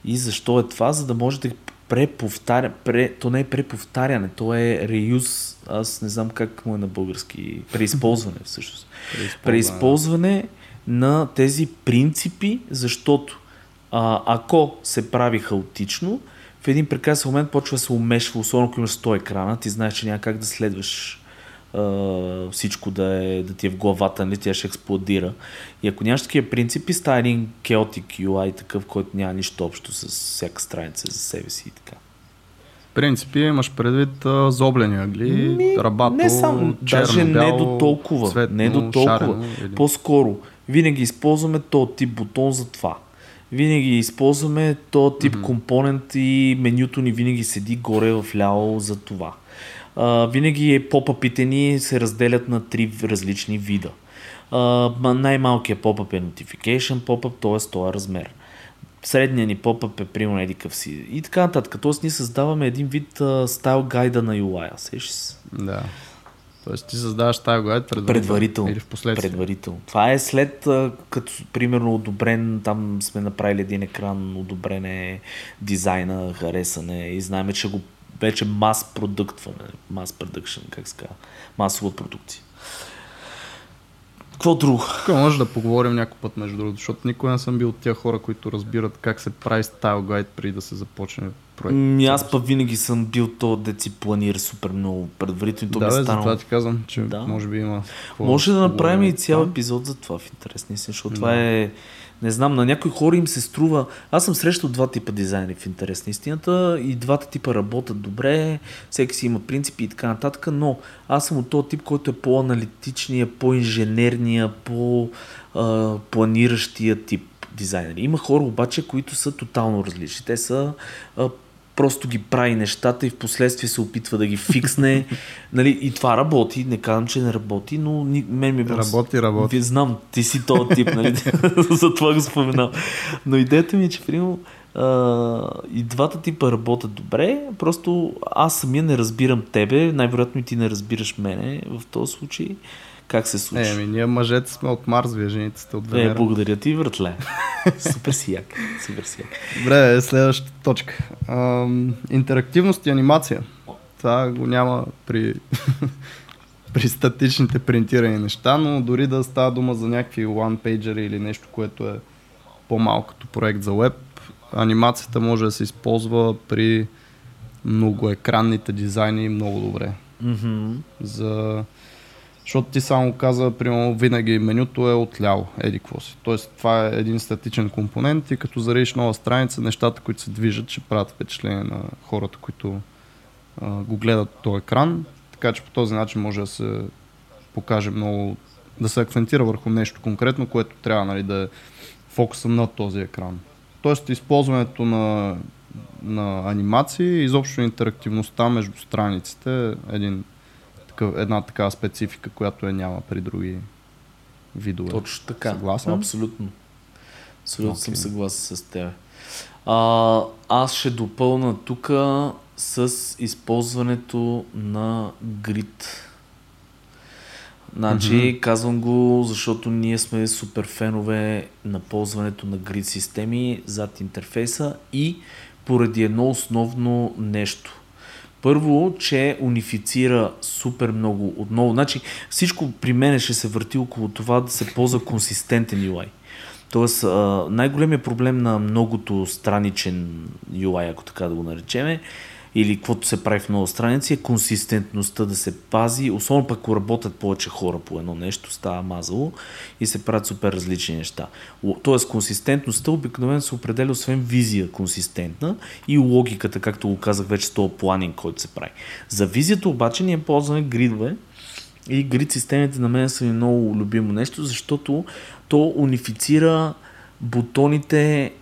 И защо е това? За да може да преповтаря, пре, то не е преповтаряне, то е реюз, аз не знам как му е на български, преизползване всъщност. Преизползване, преизползване на тези принципи, защото а, ако се прави хаотично, в един прекрасен момент почва да се умешва, особено ако имаш 100 екрана, ти знаеш, че няма как да следваш всичко да, е, да ти е в главата, нали, тя ще експлодира. И ако нямаш такива принципи, става един chaotic UI, такъв, който няма нищо общо с всяка страница за себе си и така. Принципи имаш предвид а, зоблени агли, Ми, рабато, не сам, черно, даже бяло, не до толкова. Цветно, не до толкова. Шарено, или... По-скоро, винаги използваме този тип бутон за това. Винаги използваме този тип mm-hmm. компонент и менюто ни винаги седи горе в ляво за това а, винаги попъпите ни се разделят на три различни вида. А, най-малкият попъп е notification попъп, т.е. този е размер. Средният ни попъп е примерно едикъв си. И така нататък. Тоест ние създаваме един вид а, стайл гайда на UI. Сеш се? Да. Тоест ти създаваш тази гайд предварително, предварително или в последствие? Предварително. Това е след, като примерно одобрен, там сме направили един екран, одобрен е дизайна, харесане и знаем, че го вече мас продуктване, мас продукшн, как се казва, масова продукция. Какво друго? Тук може да поговорим някой път между другото, защото никога не съм бил от тия хора, които разбират как се прави стайл гайд преди да се започне проект. Ми, аз пък винаги съм бил то, да си планира супер много предварително. Да, бе, затова ти казвам, че да. може би има. Може да направим и цял епизод за това в интересни, защото да. това е не знам, на някои хора им се струва. Аз съм срещал два типа дизайни в интерес на истината и двата типа работят добре, всеки си има принципи и така нататък, но аз съм от този тип, който е по-аналитичния, по-инженерния, по-планиращия тип дизайнери. Има хора обаче, които са тотално различни. Те са просто ги прави нещата и в последствие се опитва да ги фиксне. нали, и това работи, не казвам, че не работи, но ни, мен ми е Работи, работи. Знам, ти си този тип, нали? за това го споменам. Но идеята ми е, че примерно и двата типа работят добре, просто аз самия не разбирам тебе, най-вероятно и ти не разбираш мене в този случай. Как се случи? Е, ми, ние мъжете сме от Марс, вие жените сте от е, Венера. Е, благодаря ти, вратле. Супер си як. Супер си як. Добре, следващата точка. Ам, интерактивност и анимация. Това го няма при, при статичните принтирани неща, но дори да става дума за някакви one pager или нещо, което е по-малко като проект за веб, анимацията може да се използва при многоекранните дизайни много добре. Mm-hmm. За защото ти само каза, примерно, винаги менюто е отляво, еди какво си. Тоест, това е един статичен компонент и като заредиш нова страница, нещата, които се движат, ще правят впечатление на хората, които а, го гледат този екран. Така че по този начин може да се покаже много, да се акцентира върху нещо конкретно, което трябва нали, да е фокуса на този екран. Тоест използването на, на анимации, изобщо интерактивността между страниците е един, такъв, една такава специфика, която е няма при други видове. Точно така. Съгласен? Абсолютно. Абсолютно Окей. съм съгласен с теб. А, аз ще допълна тук с използването на грид. Значи, mm-hmm. казвам го, защото ние сме супер фенове на ползването на грид системи зад интерфейса и поради едно основно нещо. Първо, че унифицира супер много отново. Значи, всичко при мен ще се върти около това да се ползва консистентен UI. Тоест, най-големият проблем на многото страничен UI, ако така да го наречеме, или каквото се прави в много страници, е консистентността да се пази, особено пък ако работят повече хора по едно нещо, става мазало и се правят супер различни неща. Тоест, консистентността обикновено се определя освен визия консистентна и логиката, както го казах вече с този планинг, който се прави. За визията обаче ние ползваме гридове, и грид системите на мен са ми много любимо нещо, защото то унифицира бутоните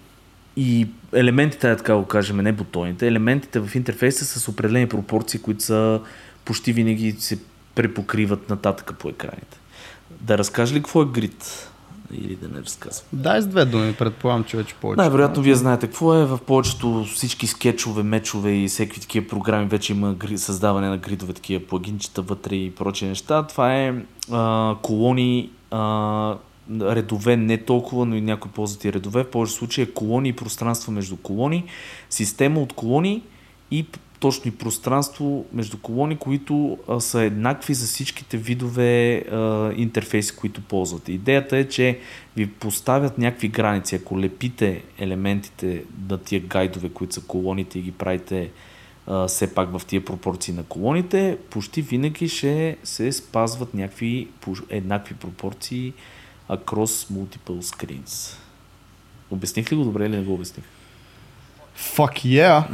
и елементите, така го кажем, не бутоните, елементите в интерфейса с определени пропорции, които са почти винаги се препокриват нататък по екраните. Да разкажа ли какво е грид? Или да не разказвам? Дай с две думи, предполагам, че вече повече. Най-вероятно вие знаете какво е. В повечето всички скетчове, мечове и всеки такива програми вече има създаване на гридове, такива плагинчета вътре и прочие неща. Това е а, колони, а, редове не толкова, но и някои ползват редове. В повече случаи е колони и пространство между колони, система от колони и п- точно и пространство между колони, които а, са еднакви за всичките видове а, интерфейси, които ползвате. Идеята е, че ви поставят някакви граници. Ако лепите елементите на тия гайдове, които са колоните и ги правите а, все пак в тия пропорции на колоните, почти винаги ще се спазват някакви еднакви пропорции across multiple screens. Обясних ли го добре или не го обясних? Fuck yeah!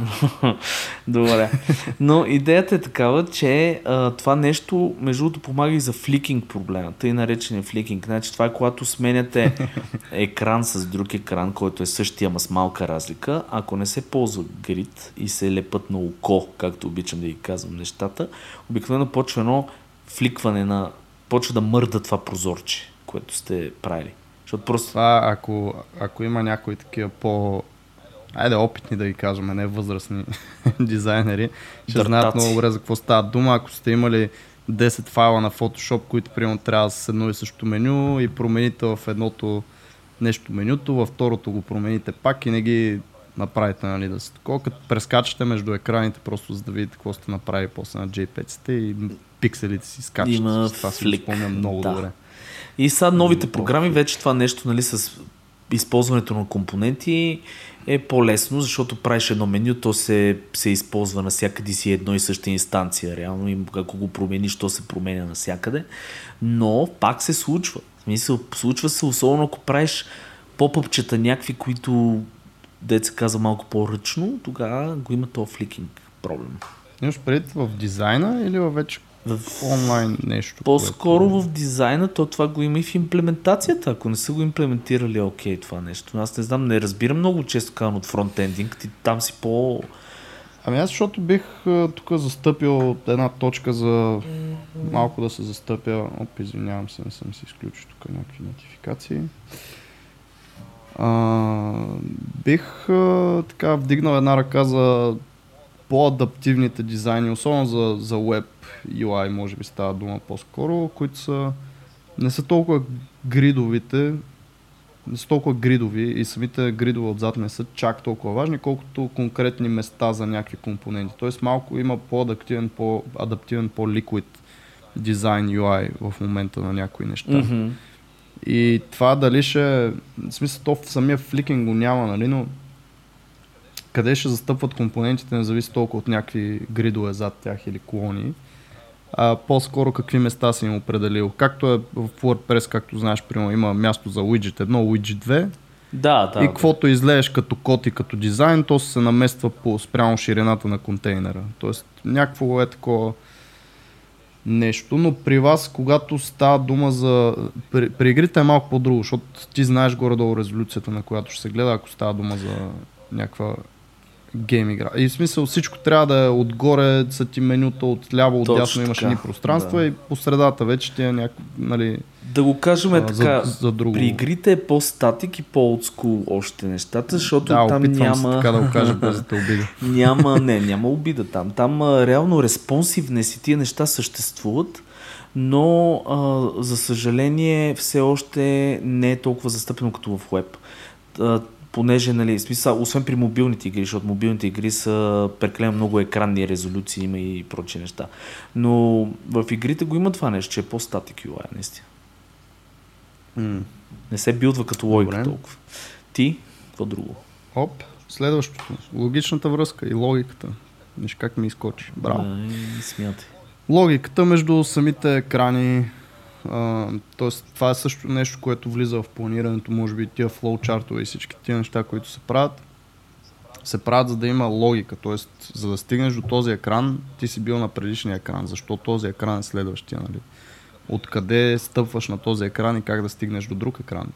Добре. Но идеята е такава, че а, това нещо, между другото, помага и за фликинг проблема, тъй наречения фликинг. Значи това е когато сменяте екран с друг екран, който е същия, ама с малка разлика. Ако не се ползва грид и се лепат на око, както обичам да ги казвам нещата, обикновено почва едно фликване на... почва да мърда това прозорче, което сте правили. Защото просто Това, ако, ако има някои такива по... Айде, опитни да ги кажем, не възрастни дизайнери, ще Дъртаци. знаят много добре за какво става дума. Ако сте имали 10 файла на Photoshop, които примерно трябва с едно и също меню и промените в едното нещо менюто, във второто го промените пак и не ги направите нали, да се такова, като прескачате между екраните, просто за да видите какво сте направили после на JPEG-ците и пикселите си скачат. Има Това си флик, спомням много да. добре. И сега новите М, програми, вече това нещо нали, с използването на компоненти е по-лесно, защото правиш едно меню, то се, се използва навсякъде си едно и съща инстанция. Реално, и ако го промениш, то се променя навсякъде. Но пак се случва. В смисъл, случва се, особено ако правиш попъпчета някакви, които деца каза малко по-ръчно, тогава го има то фликинг проблем. Имаш предвид в дизайна или във вече В онлайн нещо? По-скоро което- в дизайна, то това го има и в имплементацията. Ако не са го имплементирали, окей, това нещо. Аз не знам, не разбирам много често казвам от фронтендинг. Ти там си по... Ами аз защото бих тук застъпил една точка за малко да се застъпя. Оп, извинявам се, не съм си изключил тук някакви нотификации. А, бих а, така вдигнал една ръка за по-адаптивните дизайни, особено за, за web UI, може би става дума по-скоро, които са не са толкова гридовите, не са толкова гридови и самите гридове отзад не са чак толкова важни, колкото конкретни места за някакви компоненти. Тоест малко има по-адаптивен, по-адаптивен, по-liquid дизайн UI в момента на някои неща. Mm-hmm. И това дали ще... В смисъл, то в самия фликинг го няма, нали, но къде ще застъпват компонентите, не зависи толкова от някакви гридове зад тях или клони. А по-скоро какви места си им определил. Както е в WordPress, както знаеш, примерно има място за widget 1, widget 2 Да, да. и каквото излееш като код и като дизайн, то се намества по спрямо ширината на контейнера. Тоест някакво е такова нещо, но при вас, когато става дума за... При, при игрите е малко по-друго, защото ти знаеш горе-долу резолюцията, на която ще се гледа, ако става дума за някаква гейм игра. И в смисъл всичко трябва да е отгоре, са ти менюта, от ляво, от дясно имаш едни пространства да. и по средата вече ти е някакво, нали... Да го кажем а, така, за, за друго. при игрите е по-статик и по-олдскул още нещата, защото да, там няма... Се така да го кажа, без да те обида. няма, не, няма обида там. Там реално респонсивнес и тия неща съществуват, но а, за съжаление все още не е толкова застъпено като в веб понеже, нали, смисъл, освен при мобилните игри, защото мобилните игри са прекалено много екранни резолюции, има и прочи неща. Но в игрите го има това нещо, че е по-статик UI, наистина. Mm. Не се билдва като логика Добре. толкова. Ти, какво друго? Оп, следващото. Логичната връзка и логиката. Виж как ми изкочи. Браво. Да, смятай. Логиката между самите екрани, тоест, това е също нещо, което влиза в планирането, може би тия флоучартове и всички тия неща, които се правят, се правят за да има логика, т.е. за да стигнеш до този екран, ти си бил на предишния екран, защо този екран е следващия, нали? Откъде стъпваш на този екран и как да стигнеш до друг екран.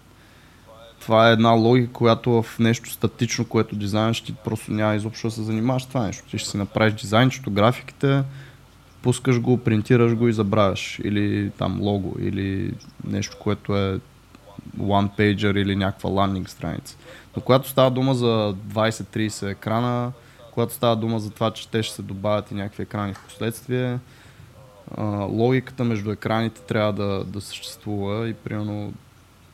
Това е една логика, която в нещо статично, което дизайнш, ти просто няма изобщо да се занимаваш това нещо. Ти ще си направиш дизайнчето, графиките, пускаш го, принтираш го и забравяш. Или там лого, или нещо, което е one pager или някаква ландинг страница. Но когато става дума за 20-30 екрана, когато става дума за това, че те ще се добавят и някакви екрани в последствие, логиката между екраните трябва да, да съществува и примерно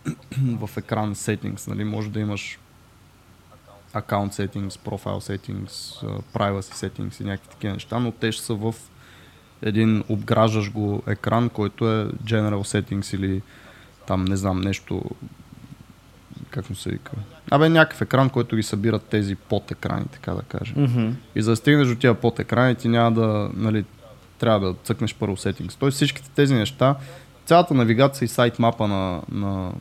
в екран settings, нали, може да имаш аккаунт settings, profile settings, privacy settings и някакви такива неща, но те ще са в един обграждаш го екран, който е General Settings или там не знам нещо, как му се вика. Абе някакъв екран, който ги събират тези под екрани, така да кажем. Mm-hmm. И за да стигнеш до тия под екрани, ти няма да, нали, трябва да цъкнеш първо Settings. Тоест всичките тези неща, цялата навигация и сайт мапа на, на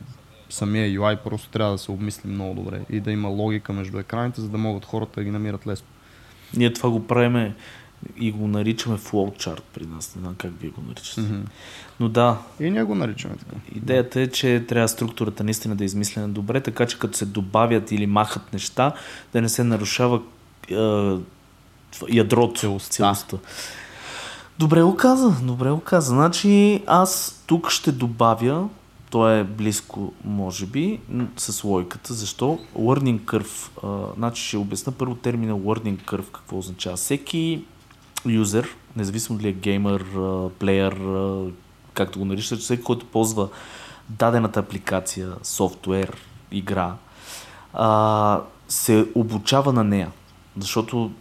самия UI просто трябва да се обмисли много добре и да има логика между екраните, за да могат хората да ги намират лесно. Ние това го правиме и го наричаме flowchart при нас. Не знам как вие го наричате. Mm-hmm. Но да. И ние го наричаме така. Идеята е, че трябва структурата наистина да е измислена добре, така че като се добавят или махат неща, да не се нарушава е, ядрото, целостта. целостта. Добре го каза, добре го каза. Значи аз тук ще добавя, то е близко, може би, с логиката. Защо? Learning curve. А, значи ще обясна първо термина learning curve, какво означава. Всеки юзер, независимо дали е геймър, плеер, както го наричат, всеки, който ползва дадената апликация, софтуер, игра, се обучава на нея. Защото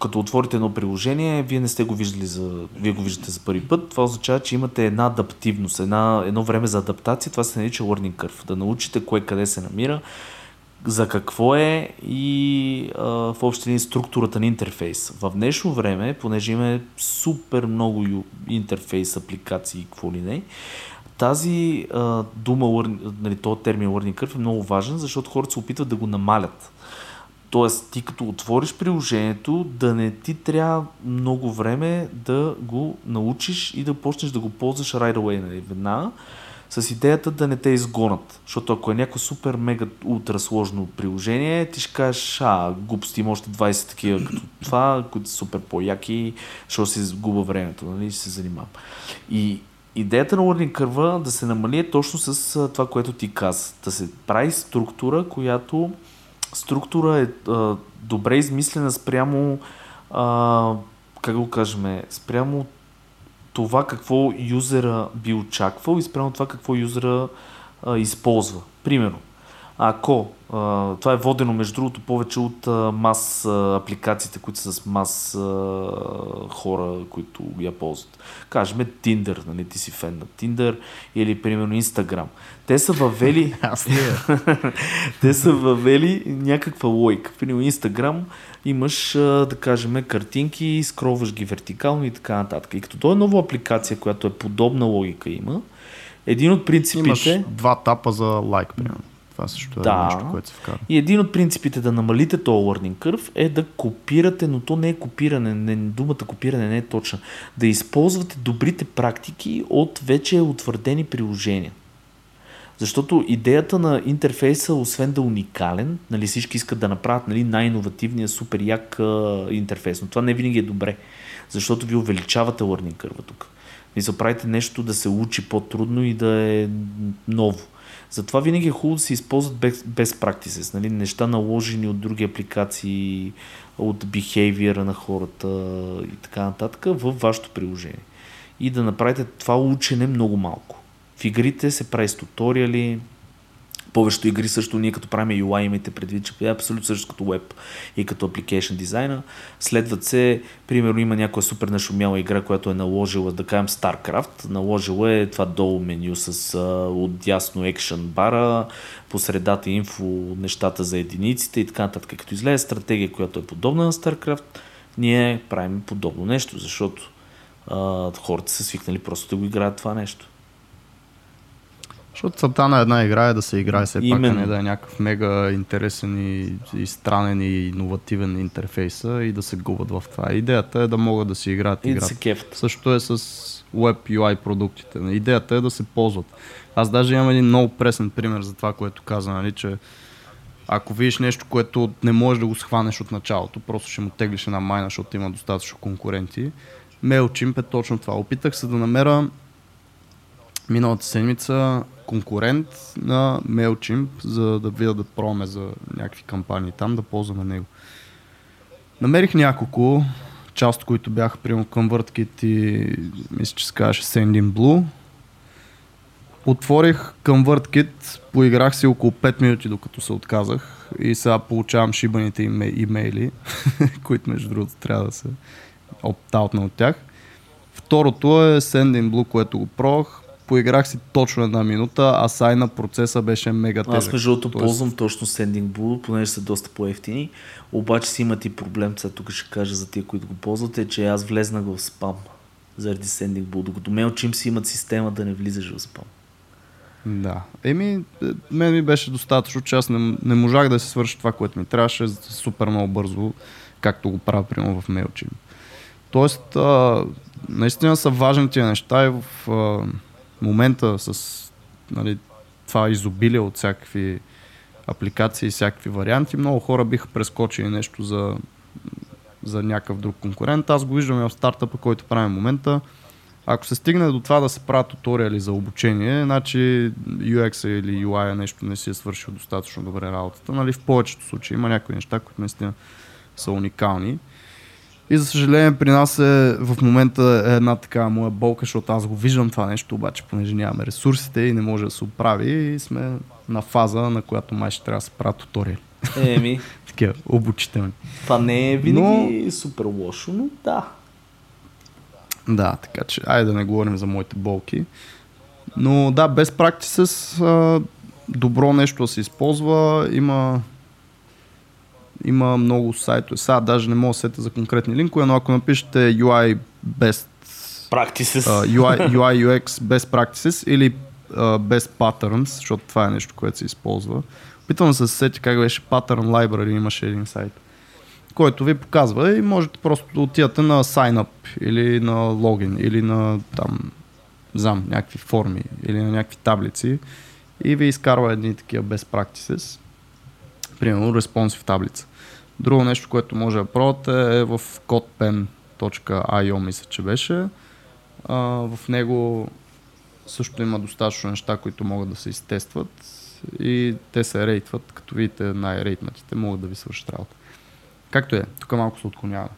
като отворите едно приложение, вие не сте го виждали за, вие го виждате за първи път, това означава, че имате една адаптивност, една, едно време за адаптация, това се нарича learning curve, да научите кое къде се намира, за какво е и а, в общи линии структурата на интерфейс. В днешно време, понеже има супер много интерфейс, апликации и какво ли не, тази а, дума, нали, този термин learning curve е много важен, защото хората се опитват да го намалят. Тоест, ти като отвориш приложението, да не ти трябва много време да го научиш и да почнеш да го ползваш right away, нали, веднага с идеята да не те изгонат. Защото ако е някакво супер, мега, ултра сложно приложение, ти ще кажеш, а, глупости, има още 20 такива като това, които са супер по-яки, защото си изгуба времето, нали, ще се занимавам. И идеята на Learning Curve да се намали е точно с това, което ти каза. Да се прави структура, която структура е а, добре измислена спрямо а, как го кажем, спрямо това какво юзера би очаквал и спрямо това какво юзера а, използва. Примерно, ако а, това е водено между другото повече от а, мас а, апликациите, които са с мас а, хора, които я ползват. Кажем Tinder, нали ти си фен на Tinder или примерно Instagram. Те са въвели те са въвели някаква лойка. Примерно Instagram имаш, да кажем, картинки, скроваш ги вертикално и така нататък. И като това е нова апликация, която е подобна логика има, един от принципите... Имаш два тапа за лайк, примерно. Това също е Да. нещо, което се вкара. И един от принципите да намалите този learning curve е да копирате, но то не е копиране, не, думата копиране не е точна. Да използвате добрите практики от вече утвърдени приложения. Защото идеята на интерфейса, освен да е уникален, нали, всички искат да направят нали, най-инновативния, супер як а, интерфейс, но това не винаги е добре, защото ви увеличавате learning curve тук. Мисля, правите нещо да се учи по-трудно и да е ново. Затова винаги е хубаво да се използват без, без practices, нали? неща наложени от други апликации, от behavior на хората и така нататък в вашето приложение. И да направите това учене много малко. В игрите се прави с туториали, повечето игри също ние като правим UI имайте предвид, че е абсолютно също като веб и като application дизайна. Следват се, примерно има някоя супер нашумяла игра, която е наложила, да кажем StarCraft, наложила е това долу меню с отдясно екшен бара, по средата инфо, нещата за единиците и така нататък. Като излезе стратегия, която е подобна на StarCraft, ние правим подобно нещо, защото а, хората са свикнали просто да го играят това нещо. Защото целта на една игра е да се играе все пак, а Именно. не да е някакъв мега интересен и, и странен и иновативен интерфейса и да се губят в това. Идеята е да могат да си играят играта. Също е с Web UI продуктите. Идеята е да се ползват. Аз даже имам един много пресен пример за това, което каза, нали, че ако видиш нещо, което не можеш да го схванеш от началото, просто ще му теглиш една майна, защото има достатъчно конкуренти. MailChimp е точно това. Опитах се да намеря миналата седмица конкурент на MailChimp, за да видя да пробваме за някакви кампании там, да ползваме него. Намерих няколко, част от които бяха примерно ConvertKit и мисля, че се казваше Sending. Отворих ConvertKit, поиграх си около 5 минути докато се отказах и сега получавам шибаните име- имейли, които между другото трябва да се опт-аутна от тях. Второто е Sending което го пробвах. Поиграх си точно една минута, а сайна процеса беше мега тежък. Аз между другото Тоест- ползвам точно Sending Blue, понеже са доста по-ефтини. Обаче си имат и проблем, сега тук ще кажа за тия, които го ползвате, че аз влезнах в спам заради Sending Blue, докато MailChimp си имат система да не влизаш в спам. Да. Еми, е, мен ми беше достатъчно, че аз не, не можах да се свърша това, което ми трябваше супер много бързо, както го правя примерно в MailChimp. Тоест, а, наистина са важни тия неща и в а, момента с нали, това изобилие от всякакви апликации всякакви варианти, много хора биха прескочили нещо за, за някакъв друг конкурент. Аз го виждам и в стартъпа, който правим в момента. Ако се стигне до това да се правят туториали за обучение, значи UX или UI нещо не си е свършил достатъчно добре работата. Нали, в повечето случаи има някои неща, които наистина са уникални. И за съжаление при нас е в момента е една така моя болка, защото аз го виждам това нещо, обаче понеже нямаме ресурсите и не може да се оправи и сме на фаза, на която май ще трябва да се правят туториали. Еми, Такива обучителни. това не е винаги супер лошо, но да. Да, така че, айде да не говорим за моите болки. Но да, без practices а, добро нещо да се използва. Има има много сайтове. Сега даже не мога да сета за конкретни линкове, но ако напишете UI best Practices. uh, UI, UI UX best practices или uh, best patterns, защото това е нещо, което се използва. Опитвам да се сети как беше Pattern Library, имаше един сайт, който ви показва и можете просто да отидете на sign up или на логин или на там, знам, някакви форми или на някакви таблици и ви изкарва едни такива best practices. Примерно responsive таблица. Друго нещо, което може да пробвате е в codepen.io мисля, че беше. А, в него също има достатъчно неща, които могат да се изтестват и те се рейтват, като видите най-рейтнатите, могат да ви свършат работа. Както е, тук малко се отклонява.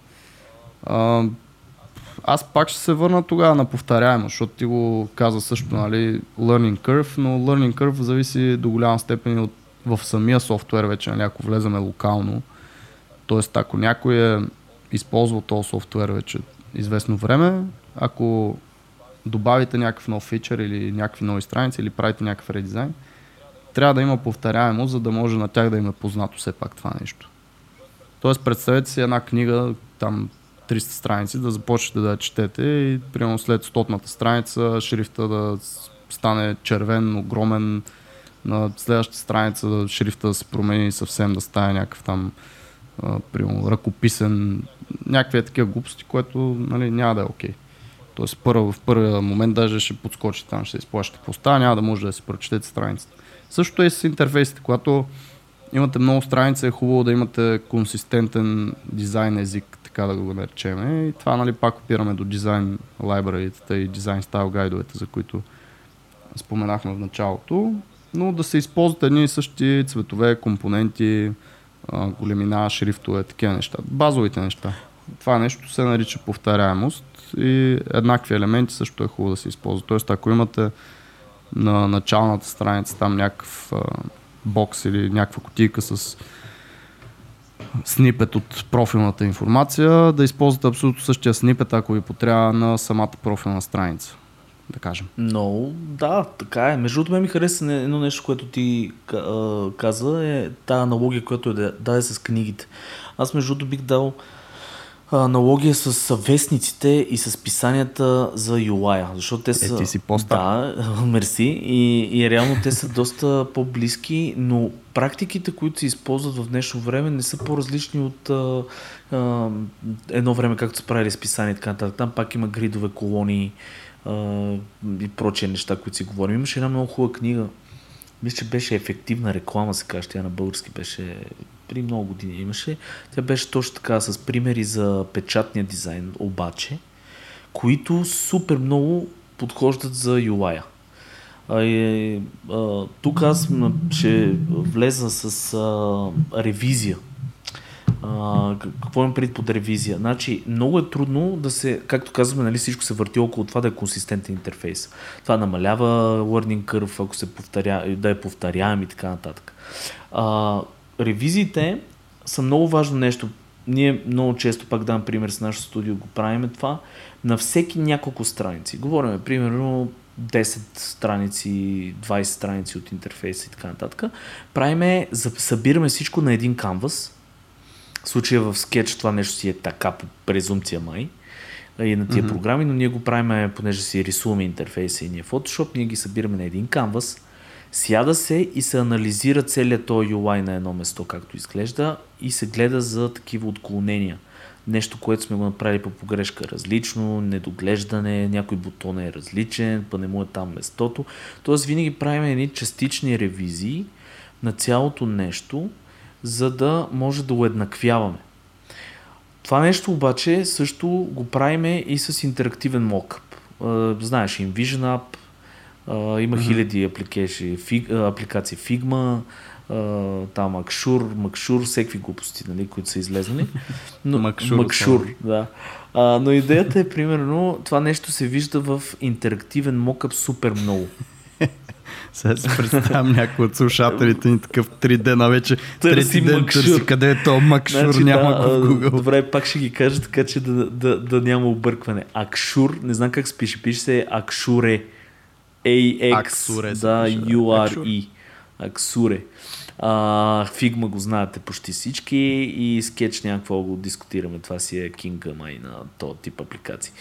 А, аз пак ще се върна тогава на повторяемо, защото ти го каза също, нали, learning curve, но learning curve зависи до голяма степен от в самия софтуер вече, нали, ако влеземе локално. Тоест, ако някой е използвал този софтуер вече известно време, ако добавите някакъв нов фичър или някакви нови страници или правите някакъв редизайн, трябва да има повторяемост, за да може на тях да им е познато все пак това нещо. Тоест, представете си една книга, там 300 страници, да започнете да я четете и примерно след 100-ната страница шрифта да стане червен, огромен, на следващата страница шрифта да се промени съвсем да стане някакъв там примерно, ръкописен, някакви такива глупости, което нали, няма да е окей. Тоест първо, в първия момент даже ще подскочи там, ще изплаща става, няма да може да си прочетете страницата. Също е с интерфейсите, когато имате много страници, е хубаво да имате консистентен дизайн език, така да го наречем. И това нали, пак опираме до дизайн лайбраритата и дизайн стайл гайдовете, за които споменахме в началото. Но да се използват едни и същи цветове, компоненти, големина, шрифтове, такива неща. Базовите неща. Това нещо се нарича повторяемост и еднакви елементи също е хубаво да се използват. Тоест, ако имате на началната страница там някакъв бокс или някаква кутийка с снипет от профилната информация, да използвате абсолютно същия снипет, ако ви потрябва на самата профилна страница. Да кажем. Но, да, така е. Между другото, ми хареса едно нещо, което ти каза, е тази аналогия, която е да даде с книгите. Аз между другото бих дал аналогия с вестниците и с писанията за UI, защото те са... Е, ти си по Да, мерси. И, и реално те са доста по-близки, но практиките, които се използват в днешно време, не са по-различни от едно време, както са правили с и така нататък. Там пак има гридове, колонии а, и прочие неща, които си говорим. Имаше една много хубава книга, мисля, че беше ефективна реклама, се каже, тя на български беше при много години имаше. Тя беше точно така с примери за печатния дизайн, обаче, които супер много подхождат за UI-а. А, е, а, тук аз ще влеза с а, ревизия. А, какво имам преди под ревизия? Значи, много е трудно да се, както казваме, нали, всичко се върти около това да е консистентен интерфейс. Това намалява learning curve, ако се повторя, да е повторяем и така нататък. А, ревизиите са много важно нещо. Ние много често, пак дам пример с нашото студио, го правим това. На всеки няколко страници. Говорим, примерно, 10 страници, 20 страници от интерфейса и така нататък. Правиме, събираме всичко на един канвас. В случая в скетч това нещо си е така по презумпция май и на тия mm-hmm. програми, но ние го правим, понеже си рисуваме интерфейса и ние Photoshop, ние ги събираме на един канвас Сяда се и се анализира целият този UI на едно место, както изглежда и се гледа за такива отклонения. Нещо, което сме го направили по погрешка различно, недоглеждане, някой бутон е различен, па не му е там местото. Тоест винаги правим едни частични ревизии на цялото нещо, за да може да уеднаквяваме. Това нещо обаче също го правиме и с интерактивен мокъп. Знаеш, InVision App, има mm-hmm. хиляди апликации, фиг, апликации Figma, там Акшур, Макшур, всеки глупости, нали, които са излезнали. Но, Макшур, Макшур да. Uh, но идеята е, примерно, това нещо се вижда в интерактивен мокъп супер много. Сега си представям някой от слушателите ни такъв 3D на вече. Трети ден макшур. търси къде е то макшур, значи, няма да, в Google. Добре, пак ще ги кажа така, че да, да, да няма объркване. Акшур, не знам как се пише, пише се Акшуре. AX, да, URE. Аксуре. А, Фигма го знаете почти всички и скетч някакво го дискутираме. Това си е кинга май на този тип апликации.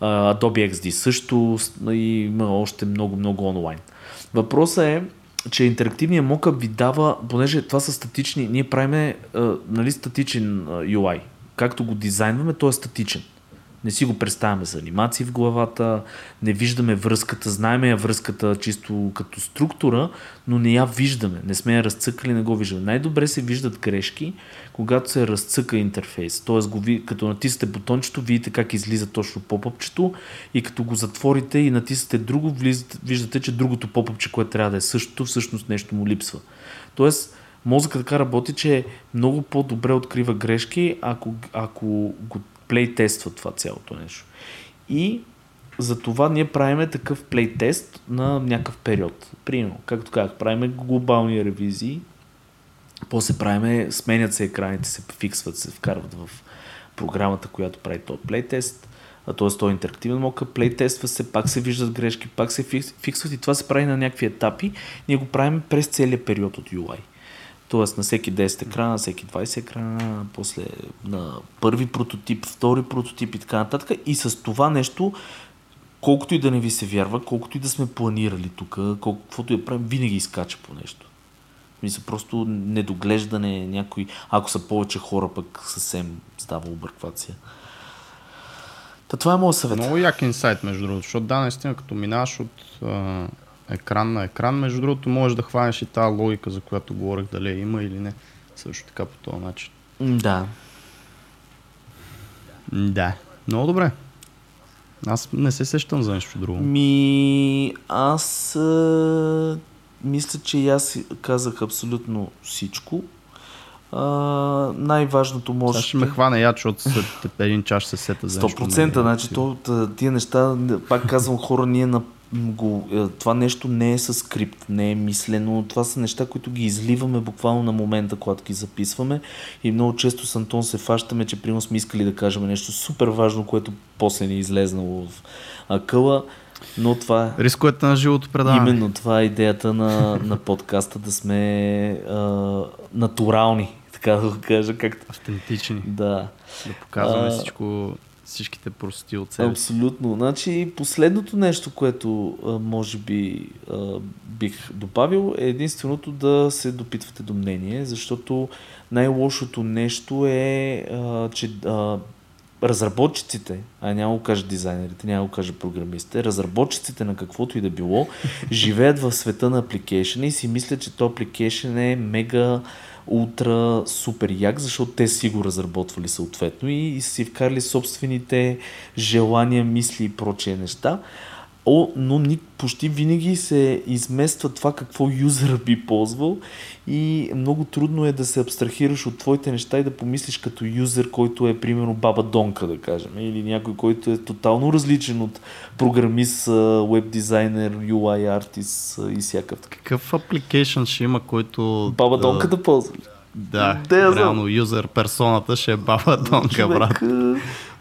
А, Adobe XD също и има още много-много онлайн. Въпросът е, че интерактивният мокъп ви дава, понеже това са статични, ние правиме нали, статичен UI. Както го дизайнваме, той е статичен. Не си го представяме с анимации в главата, не виждаме връзката, знаеме я връзката чисто като структура, но не я виждаме, не сме я разцъкали, не го виждаме. Най-добре се виждат грешки, когато се разцъка интерфейс. Го, като натиснете бутончето, видите как излиза точно попъпчето и като го затворите и натиснете друго, виждате, че другото попъпче, което трябва да е същото, всъщност нещо му липсва. Тоест, мозъкът така работи, че много по-добре открива грешки, ако, ако го плейтества това цялото нещо. И за това ние правиме такъв плейтест на някакъв период. Примерно, както казах, правиме глобални ревизии, после правиме, сменят се екраните, се фиксват, се вкарват в програмата, която прави този плейтест, т.е. този интерактивен мокъп, плейтества се, пак се виждат грешки, пак се фиксват и това се прави на някакви етапи. Ние го правим през целият период от UI. Тоест на всеки 10 екрана, на всеки 20 екрана, после на първи прототип, втори прототип и така нататък. И с това нещо колкото и да не ви се вярва, колкото и да сме планирали тук, колкото и да правим, винаги изкача по нещо. Мисля, просто недоглеждане някой, ако са повече хора, пък съвсем става обърквация. Та това е моят съвет. Много як инсайт, между другото, защото да, наистина, като минаваш от екран на екран, между другото, можеш да хванеш и тази логика, за която говорих, дали има или не. Също така по този начин. Да. Да. Много добре. Аз не се сещам за нещо друго. Ми, аз а, мисля, че и аз казах абсолютно всичко. А, най-важното може. Сега ще ме хване я, защото след един час се сета за 100%, нещо. значи то, тия неща, пак казвам хора, ние на го, е, това нещо не е със скрипт, не е мислено. Това са неща, които ги изливаме буквално на момента, когато ги записваме. И много често с Антон се фащаме, че примерно сме искали да кажем нещо супер важно, което после ни е излезнало в акъла. Но това е. Рисковете на живото предаване. Именно това е идеята на, на подкаста, да сме а, натурални, така да го кажа. Както... Автентични. Да. Да показваме А, всичко, всичките простоти от себе. Абсолютно. Значи, последното нещо, което може би бих добавил е единственото да се допитвате до мнение, защото най-лошото нещо е, че разработчиците, а няма го кажа дизайнерите, няма го кажа програмистите, разработчиците на каквото и да било, живеят в света на application и си мислят, че то application е мега ултра супер як, защото те си го разработвали съответно и, и си вкарали собствените желания, мисли и прочие неща. О, но ни, почти винаги се измества това какво юзера би ползвал и много трудно е да се абстрахираш от твоите неща и да помислиш като юзер, който е примерно баба Донка, да кажем, или някой, който е тотално различен от програмист, веб дизайнер, UI артист и всякакъв. Какъв апликейшн ще има, който... Баба Донка да ползва. Да, Да, реално юзер персоната ще е баба Донка, брат.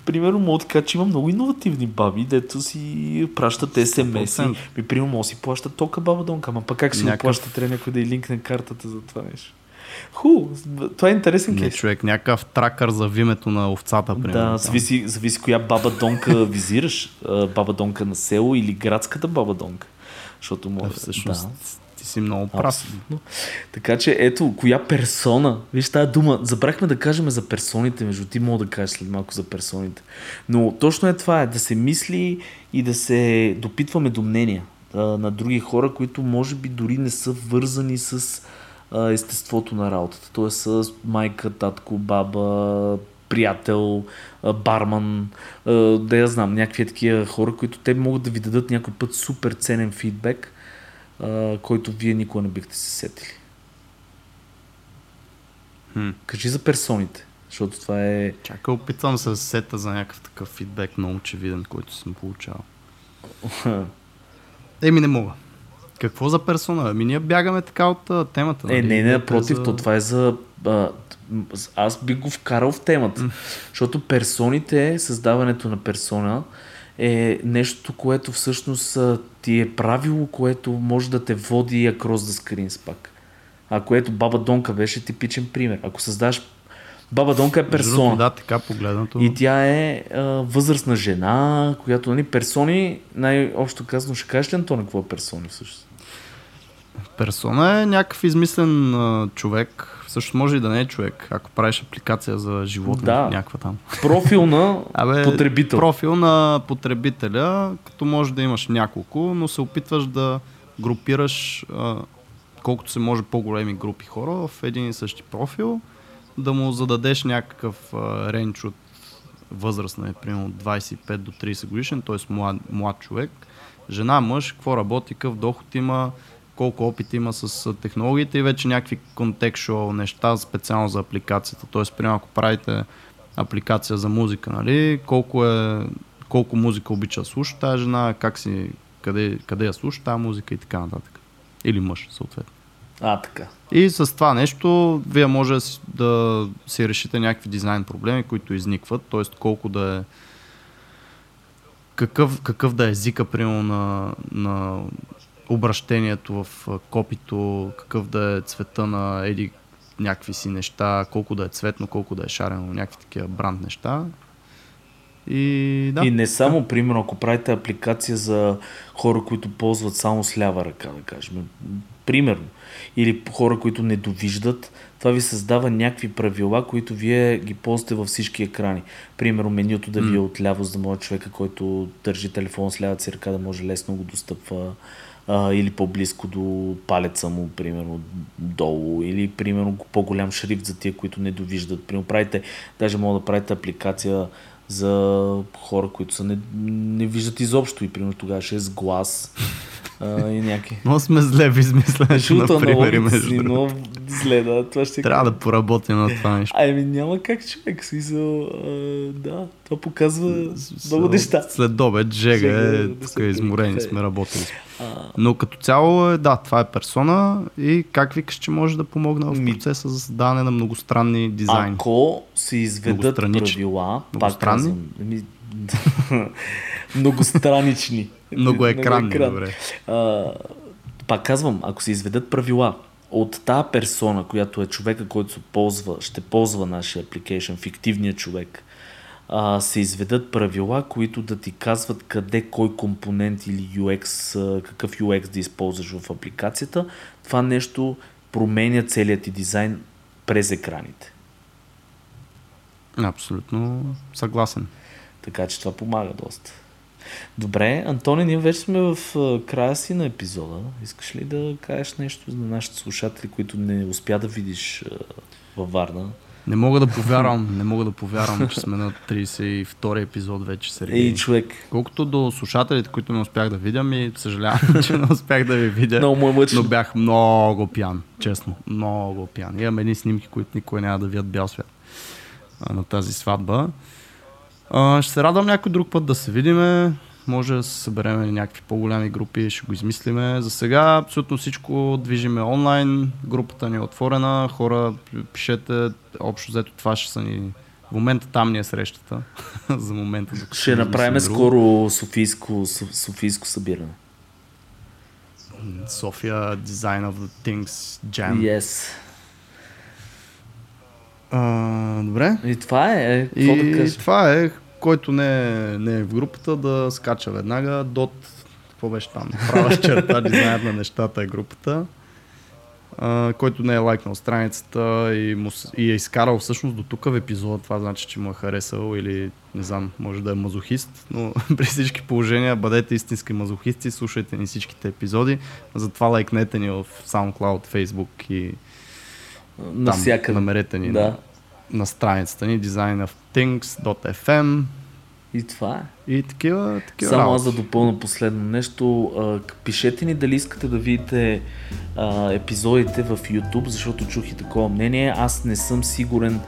Примерно мога да кажа, че има много иновативни баби, дето си пращат СМС. 100%. Ми, примерно, може да си плаща тока баба Донка, ама пък как си го Някакъв- плаща, трябва някой да и линкне картата за това нещо. Ху, това е интересен Не, кейс. човек, някакъв тракър за вимето на овцата, примерно. Да, зависи, зависи коя баба Донка визираш. Баба Донка на село или градската баба Донка. Защото може... Всъщност, да. Си много прав. Абсолютно. Така че ето, коя персона, виж тази дума, забрахме да кажем за персоните, между ти мога да кажеш след малко за персоните. Но точно е това, е да се мисли и да се допитваме до мнения а, на други хора, които може би дори не са вързани с а, естеството на работата. Тоест с майка, татко, баба, приятел, барман, да я знам, някакви такива хора, които те могат да ви дадат някой път супер ценен фидбек, а, който вие никога не бихте се сетили. Хм. Кажи за персоните, защото това е... Чакай, опитвам се да се сета за някакъв такъв фидбек много очевиден, който съм получавал. Еми не мога. Какво за персона? Ами ние бягаме така от а, темата. Е, нали? не, не, Идеята е напротив, за- то това е за... А, аз би го вкарал в темата. Защото персоните, създаването на персона е нещо, което всъщност ти е правило, което може да те води across the screens пак. А което Баба Донка беше типичен пример. Ако създаш... Баба Донка е персона. Да, така погледнато. И тя е а, възрастна жена, която, нали, персони, най-общо казано, ще кажеш ли, Антона, какво е персони всъщност? Персона е някакъв измислен а, човек. Също може и да не е човек, ако правиш апликация за животни, Да. някаква там. Профил на Абе, потребител. Профил на потребителя, като може да имаш няколко, но се опитваш да групираш а, колкото се може по-големи групи хора в един и същи профил, да му зададеш някакъв а, ренч от възраст, на примерно 25 до 30 годишен, т.е. Млад, млад човек, жена, мъж, какво работи, какъв доход има, колко опит има с технологиите и вече някакви contextual неща специално за апликацията. Т.е. примерно ако правите апликация за музика, нали, колко е колко музика обича да слуша тази жена, как си, къде, къде я слуша тази музика и така нататък. Или мъж, съответно. А, така. И с това нещо вие може да си, да си решите някакви дизайн проблеми, които изникват, т.е. колко да е какъв, какъв да е езика, примерно, на, на обращението в копито, какъв да е цвета на еди някакви си неща, колко да е цветно, колко да е шарено, някакви такива бранд неща. И да. И не само, примерно, ако правите апликация за хора, които ползват само с лява ръка, да кажем, примерно, или хора, които не довиждат, това ви създава някакви правила, които вие ги ползвате във всички екрани. Примерно менюто да ви е отляво, за да може човека, който държи телефон с лявата си ръка, да може лесно го достъпва а, или по-близко до палеца му, примерно долу, или примерно по-голям шрифт за тия, които не довиждат. Примерно правите, даже мога да правите апликация за хора, които са не, не виждат изобщо и примерно тогава ще е с глас а, и някакви. Но сме зле в измисленето на примери, между но зле, да, това ще Трябва да поработим на това нещо. Ами няма как човек, смисъл, да, това показва много неща. След обед, жега е, тук изморени сме работили. Но като цяло, е, да, това е персона и как викаш, че може да помогне в процеса за създаване на многостранни дизайни. Ако се изведат правила, пак казвам, ами, многостранични. Многоекранни, Многоекран. добре. А, пак казвам, ако се изведат правила от тази персона, която е човека, който се ползва, ще ползва нашия application, фиктивният човек, а, се изведат правила, които да ти казват къде, кой компонент или UX, какъв UX да използваш в апликацията, това нещо променя целият ти дизайн през екраните. Абсолютно съгласен. Така че това помага доста. Добре, Антони, ние вече сме в края си на епизода. Искаш ли да кажеш нещо за нашите слушатели, които не успя да видиш във Варна? Не мога да повярвам, не мога да повярвам, че сме на 32 епизод вече, Сергей. Ей, човек, Колкото до слушателите, които не успях да видя, ми съжалявам, че не успях да ви видя. много му е мъчно. Но бях много пиян, честно. Много пиян. Имам едни снимки, които никой няма да видят бял свят на тази сватба. А, ще се радвам някой друг път да се видиме. Може да се съберем някакви по-голями групи, ще го измислиме. За сега абсолютно всичко движиме онлайн. Групата ни е отворена. Хора, пишете. Общо взето това ще са ни... В момента там ни е срещата. За момента. докато Ще направим скоро Софийско, Соф- Софийско събиране. София Design of the Things Jam. Yes. А, добре. И това е. е, да И кажа? това е, който не е, не е в групата, да скача веднага. Дот, какво беше там? Права черта, дизайнер на нещата е групата. А, който не е лайкнал страницата и, му, и е изкарал всъщност до тук в епизода, това значи, че му е харесал или не знам, може да е мазохист, но при всички положения бъдете истински мазохисти, слушайте ни всичките епизоди, затова лайкнете ни в SoundCloud, Facebook и Навсякъде. намерете ни Да. на, на страницата ни designofthings.fm И това е. и такива, такива Само работи. аз да допълня последно нещо. А, пишете ни дали искате да видите а, епизодите в YouTube, защото чух и такова мнение. Аз не съм сигурен,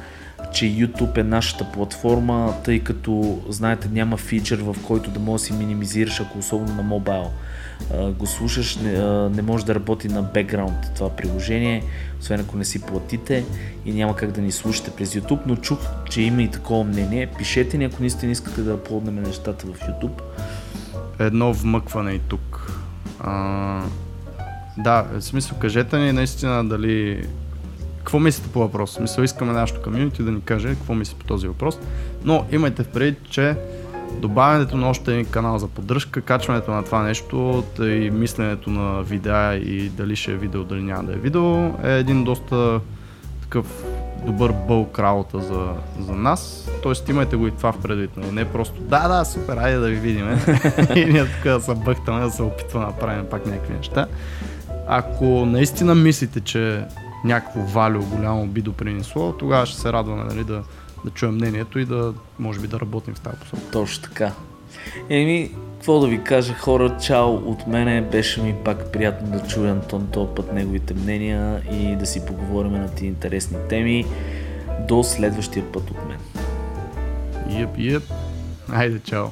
че YouTube е нашата платформа, тъй като, знаете, няма фичър, в който да можеш да си минимизираш, ако особено на мобайл. Го слушаш, не, не може да работи на бекграунд това приложение, освен ако не си платите и няма как да ни слушате през YouTube, но чух, че има и такова мнение. Пишете ни, ако наистина искате да аплоднем нещата в YouTube. Едно вмъкване и тук. А, да, в смисъл, кажете ни наистина дали... Какво мислите по въпрос? Смисъл, искаме нашото комьюнити да ни каже какво мисли по този въпрос. Но имайте в предвид, че добавянето на още един канал за поддръжка, качването на това нещо т- и мисленето на видеа и дали ще е видео, дали няма да е видео, е един доста такъв добър бълк работа за, за нас. Тоест имайте го и това в предвид. нали? Не просто да, да, супер, айде да ви видим. и ние тук да се бъхтаме, да се опитваме да правим пак някакви неща. Ако наистина мислите, че някакво валю голямо би допринесло, тогава ще се радваме нали, да, да чуем мнението и да може би да работим в тази посока. Точно така. Еми, какво да ви кажа хора, чао от мене, беше ми пак приятно да чуя Антон този път неговите мнения и да си поговорим на тези интересни теми. До следващия път от мен. Йеп, йеп. Айде, чао.